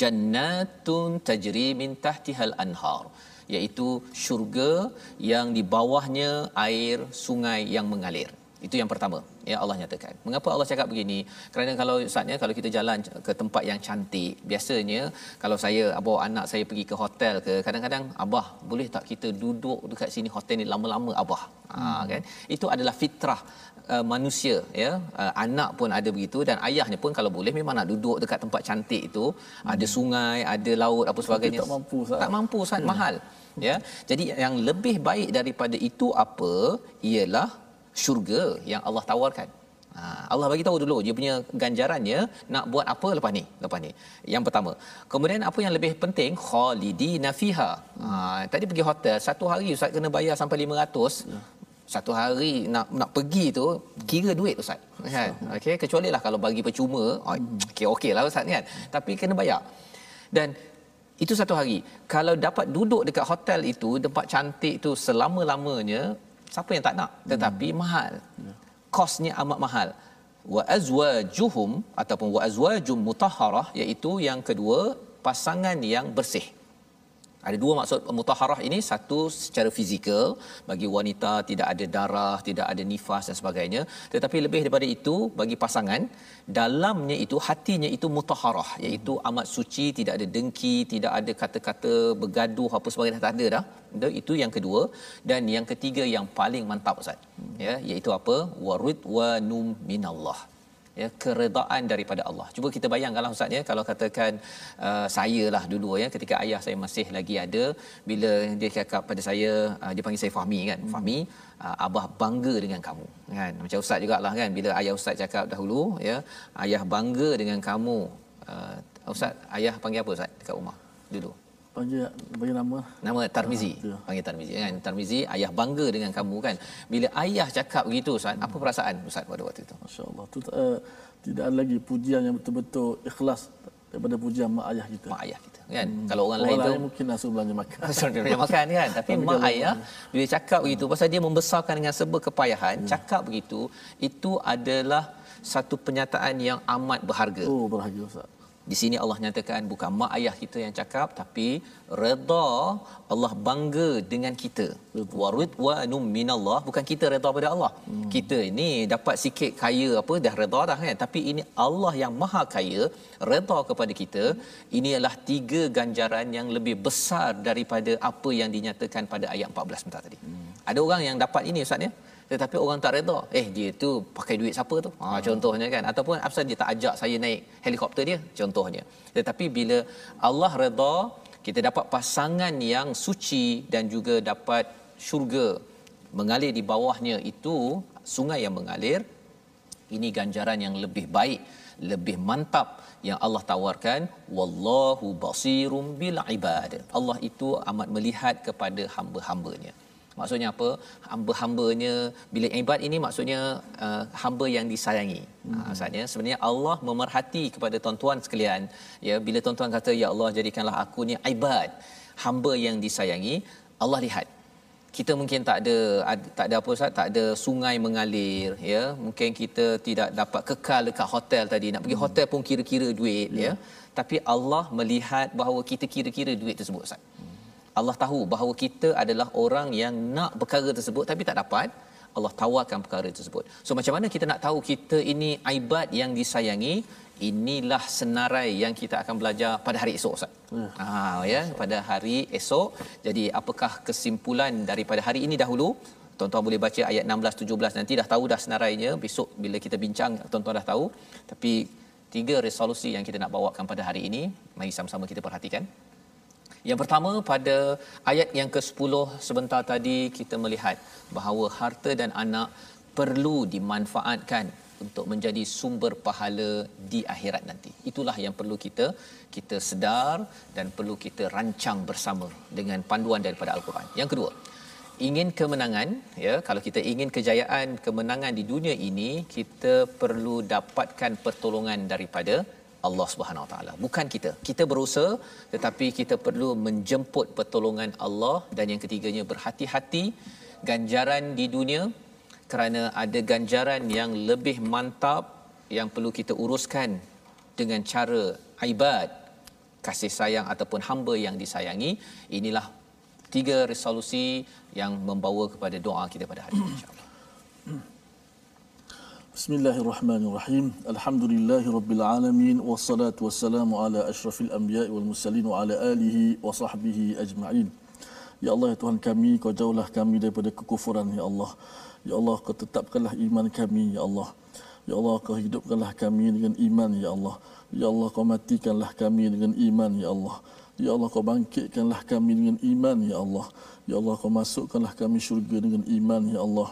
Jannatun tajri min tahtihal anhar iaitu syurga yang di bawahnya air sungai yang mengalir. Itu yang pertama ya Allah nyatakan. Mengapa Allah cakap begini? Kerana kalau saatnya kalau kita jalan ke tempat yang cantik, biasanya kalau saya bawa anak saya pergi ke hotel ke, kadang-kadang abah boleh tak kita duduk dekat sini hotel ni lama-lama abah. Ha, hmm. kan? Itu adalah fitrah uh, manusia ya. Uh, anak pun ada begitu dan ayahnya pun kalau boleh memang nak duduk dekat tempat cantik itu, hmm. ada sungai, ada laut apa sebagainya. tak mampu Ustaz. Tak mampu sangat hmm. mahal. Ya. Jadi yang lebih baik daripada itu apa? Ialah syurga yang Allah tawarkan. Ha, Allah bagi tahu dulu dia punya ganjarannya nak buat apa lepas ni lepas ni yang pertama kemudian apa yang lebih penting khalidina fiha ha, tadi pergi hotel satu hari ustaz kena bayar sampai 500 ya. Satu hari nak nak pergi tu kira duit ustaz. Kan? Okey kecuali lah kalau bagi percuma okey okey lah ustaz kan? Tapi kena bayar. Dan itu satu hari. Kalau dapat duduk dekat hotel itu tempat cantik itu selama-lamanya siapa yang tak nak? Tetapi hmm. mahal. Ya. kosnya amat mahal. Wa azwajuhum ataupun wa azwajum mutahharah iaitu yang kedua pasangan yang bersih ada dua maksud mutaharah ini. Satu secara fizikal bagi wanita tidak ada darah tidak ada nifas dan sebagainya. Tetapi lebih daripada itu bagi pasangan dalamnya itu hatinya itu mutaharah iaitu amat suci tidak ada dengki tidak ada kata-kata bergaduh apa sebagainya tak ada dah. Itu yang kedua. Dan yang ketiga yang paling mantap ustaz ya iaitu apa? Warid wa num minallah ya keredaan daripada Allah. Cuba kita bayangkanlah ustaz ya kalau katakan uh, saya lah dulu ya ketika ayah saya masih lagi ada bila dia cakap pada saya uh, dia panggil saya Fahmi kan. Hmm. Fahmi uh, abah bangga dengan kamu kan. Macam ustaz jugalah kan bila ayah ustaz cakap dahulu ya ayah bangga dengan kamu. Uh, ustaz ayah panggil apa ustaz dekat rumah dulu? Panggil bagi nama? Nama Tarmizi. Ha, panggil Tarmizi kan? Tarmizi ayah bangga dengan kamu kan? Bila ayah cakap begitu ustaz hmm. apa perasaan ustaz pada waktu itu? Masyaallah. Tu uh, tidak ada lagi pujian yang betul-betul ikhlas daripada pujian mak ayah kita. Mak ayah kita kan? Hmm. kalau orang, orang lain tu mungkin langsung belanja makan. Belanja makan kan? *laughs* Tapi mak ayah bila cakap begitu hmm. pasal dia membesarkan dengan sebuah kepayahan hmm. cakap begitu itu adalah satu penyataan yang amat berharga. Oh berharga ustaz di sini Allah nyatakan bukan mak ayah kita yang cakap tapi redha Allah bangga dengan kita. Warid wa num minallah bukan kita redha pada Allah. Hmm. Kita ini dapat sikit kaya apa dah redha dah kan tapi ini Allah yang maha kaya redha kepada kita. Ini adalah tiga ganjaran yang lebih besar daripada apa yang dinyatakan pada ayat 14 sebentar tadi. Hmm. Ada orang yang dapat ini ustaz ya tetapi orang tak reda. Eh dia tu pakai duit siapa tu? Ha hmm. contohnya kan. Ataupun apa dia tak ajak saya naik helikopter dia contohnya. Tetapi bila Allah reda kita dapat pasangan yang suci dan juga dapat syurga. Mengalir di bawahnya itu sungai yang mengalir ini ganjaran yang lebih baik lebih mantap yang Allah tawarkan. Wallahu basirum bil ibad. Allah itu amat melihat kepada hamba-hambanya maksudnya apa hamba-hambanya bila ibad ini maksudnya uh, hamba yang disayangi hmm. uh, maksudnya sebenarnya Allah memerhati kepada tuan-tuan sekalian ya bila tuan-tuan kata ya Allah jadikanlah aku ni ibad hamba yang disayangi Allah lihat kita mungkin tak ada, tak ada apa Ustaz tak ada sungai mengalir ya mungkin kita tidak dapat kekal dekat hotel tadi nak pergi hmm. hotel pun kira-kira duit ya, ya. tapi Allah melihat bahawa kita kira-kira duit tersebut Ustaz hmm. Allah tahu bahawa kita adalah orang yang nak perkara tersebut tapi tak dapat Allah tawarkan perkara tersebut. So macam mana kita nak tahu kita ini aibat yang disayangi? Inilah senarai yang kita akan belajar pada hari esok Ustaz. Hmm. Ha ya, pada hari esok. Jadi apakah kesimpulan daripada hari ini dahulu? Tuan-tuan boleh baca ayat 16 17 nanti dah tahu dah senarainya. Besok bila kita bincang tuan-tuan dah tahu. Tapi tiga resolusi yang kita nak bawakan pada hari ini, mari sama-sama kita perhatikan. Yang pertama pada ayat yang ke-10 sebentar tadi kita melihat bahawa harta dan anak perlu dimanfaatkan untuk menjadi sumber pahala di akhirat nanti. Itulah yang perlu kita kita sedar dan perlu kita rancang bersama dengan panduan daripada al-Quran. Yang kedua, ingin kemenangan ya kalau kita ingin kejayaan kemenangan di dunia ini kita perlu dapatkan pertolongan daripada Allah Subhanahu Wa Taala. Bukan kita. Kita berusaha tetapi kita perlu menjemput pertolongan Allah. Dan yang ketiganya berhati-hati. Ganjaran di dunia kerana ada ganjaran yang lebih mantap yang perlu kita uruskan dengan cara ibad kasih sayang ataupun hamba yang disayangi. Inilah tiga resolusi yang membawa kepada doa kita pada hari ini insyaallah Bismillahirrahmanirrahim. Alhamdulillahirabbil alamin wassalatu wassalamu ala asyrafil anbiya'i wal mursalin wa ala alihi wa sahbihi ajma'in. Ya Allah ya Tuhan kami kau jauhlah kami daripada kekufuran ya Allah ya Allah kau tetapkanlah iman kami ya Allah ya Allah kau hidupkanlah kami dengan iman ya Allah ya Allah kau matikanlah kami dengan iman ya Allah Ya Allah kau bangkitkanlah kami dengan iman ya Allah. Ya Allah kau masukkanlah kami syurga dengan iman ya Allah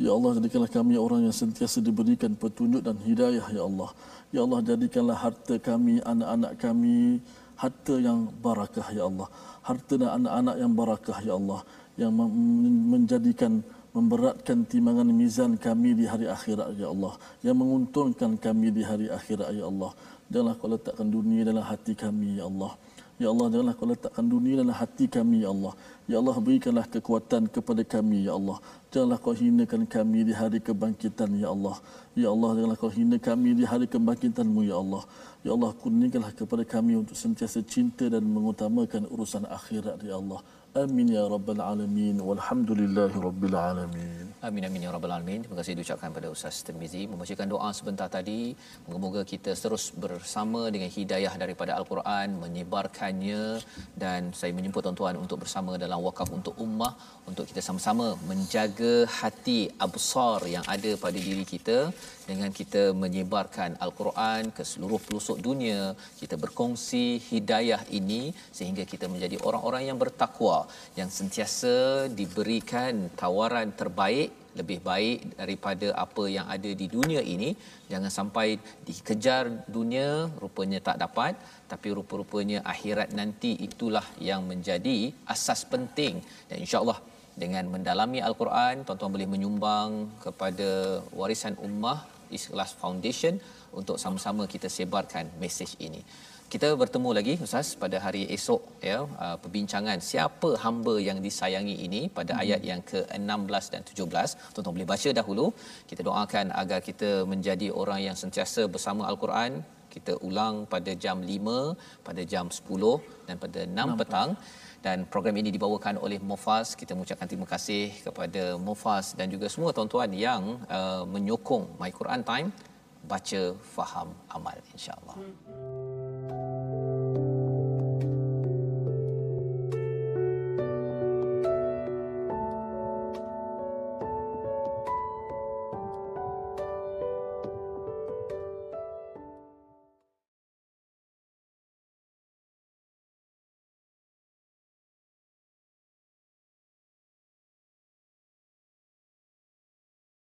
jadikanlah kami orang yang sentiasa diberikan petunjuk dan hidayah ya Allah. Ya Allah jadikanlah harta kami, anak-anak kami harta yang barakah ya Allah. Harta dan anak-anak yang barakah ya Allah yang menjadikan memberatkan timbangan mizan kami di hari akhirat ya Allah yang menguntungkan kami di hari akhirat ya Allah janganlah kau letakkan dunia dalam hati kami ya Allah Ya Allah janganlah kau letakkan dunia dalam hati kami ya Allah. Ya Allah berikanlah kekuatan kepada kami ya Allah. Janganlah kau hinakan kami di hari kebangkitan ya Allah. Ya Allah janganlah kau hina kami di hari kebangkitanmu ya Allah. Ya Allah kurniakanlah kepada kami untuk sentiasa cinta dan mengutamakan urusan akhirat ya Allah. Amin ya rabbal alamin walhamdulillahi rabbil alamin. Amin amin ya rabbal alamin. Terima kasih diucapkan pada Ustaz Tirmizi membacakan doa sebentar tadi. Moga-moga kita terus bersama dengan hidayah daripada al-Quran menyebarkannya dan saya menjemput tuan-tuan untuk bersama dalam wakaf untuk ummah untuk kita sama-sama menjaga hati absar yang ada pada diri kita dengan kita menyebarkan al-Quran ke seluruh pelosok dunia. Kita berkongsi hidayah ini sehingga kita menjadi orang-orang yang bertakwa yang sentiasa diberikan tawaran terbaik lebih baik daripada apa yang ada di dunia ini. Jangan sampai dikejar dunia rupanya tak dapat tapi rupa-rupanya akhirat nanti itulah yang menjadi asas penting. Dan insyaallah dengan mendalami al-Quran tuan-tuan boleh menyumbang kepada warisan ummah Ikhlas Foundation untuk sama-sama kita sebarkan mesej ini kita bertemu lagi Ustaz pada hari esok ya uh, perbincangan siapa hamba yang disayangi ini pada hmm. ayat yang ke-16 dan 17 tuan-tuan boleh baca dahulu. Kita doakan agar kita menjadi orang yang sentiasa bersama al-Quran. Kita ulang pada jam 5 pada jam 10 dan pada 6 Nampak. petang. dan program ini dibawakan oleh Mufas. Kita mengucapkan terima kasih kepada Mufas dan juga semua tuan-tuan yang uh, menyokong My Quran Time. Baca faham amal insyaallah hmm.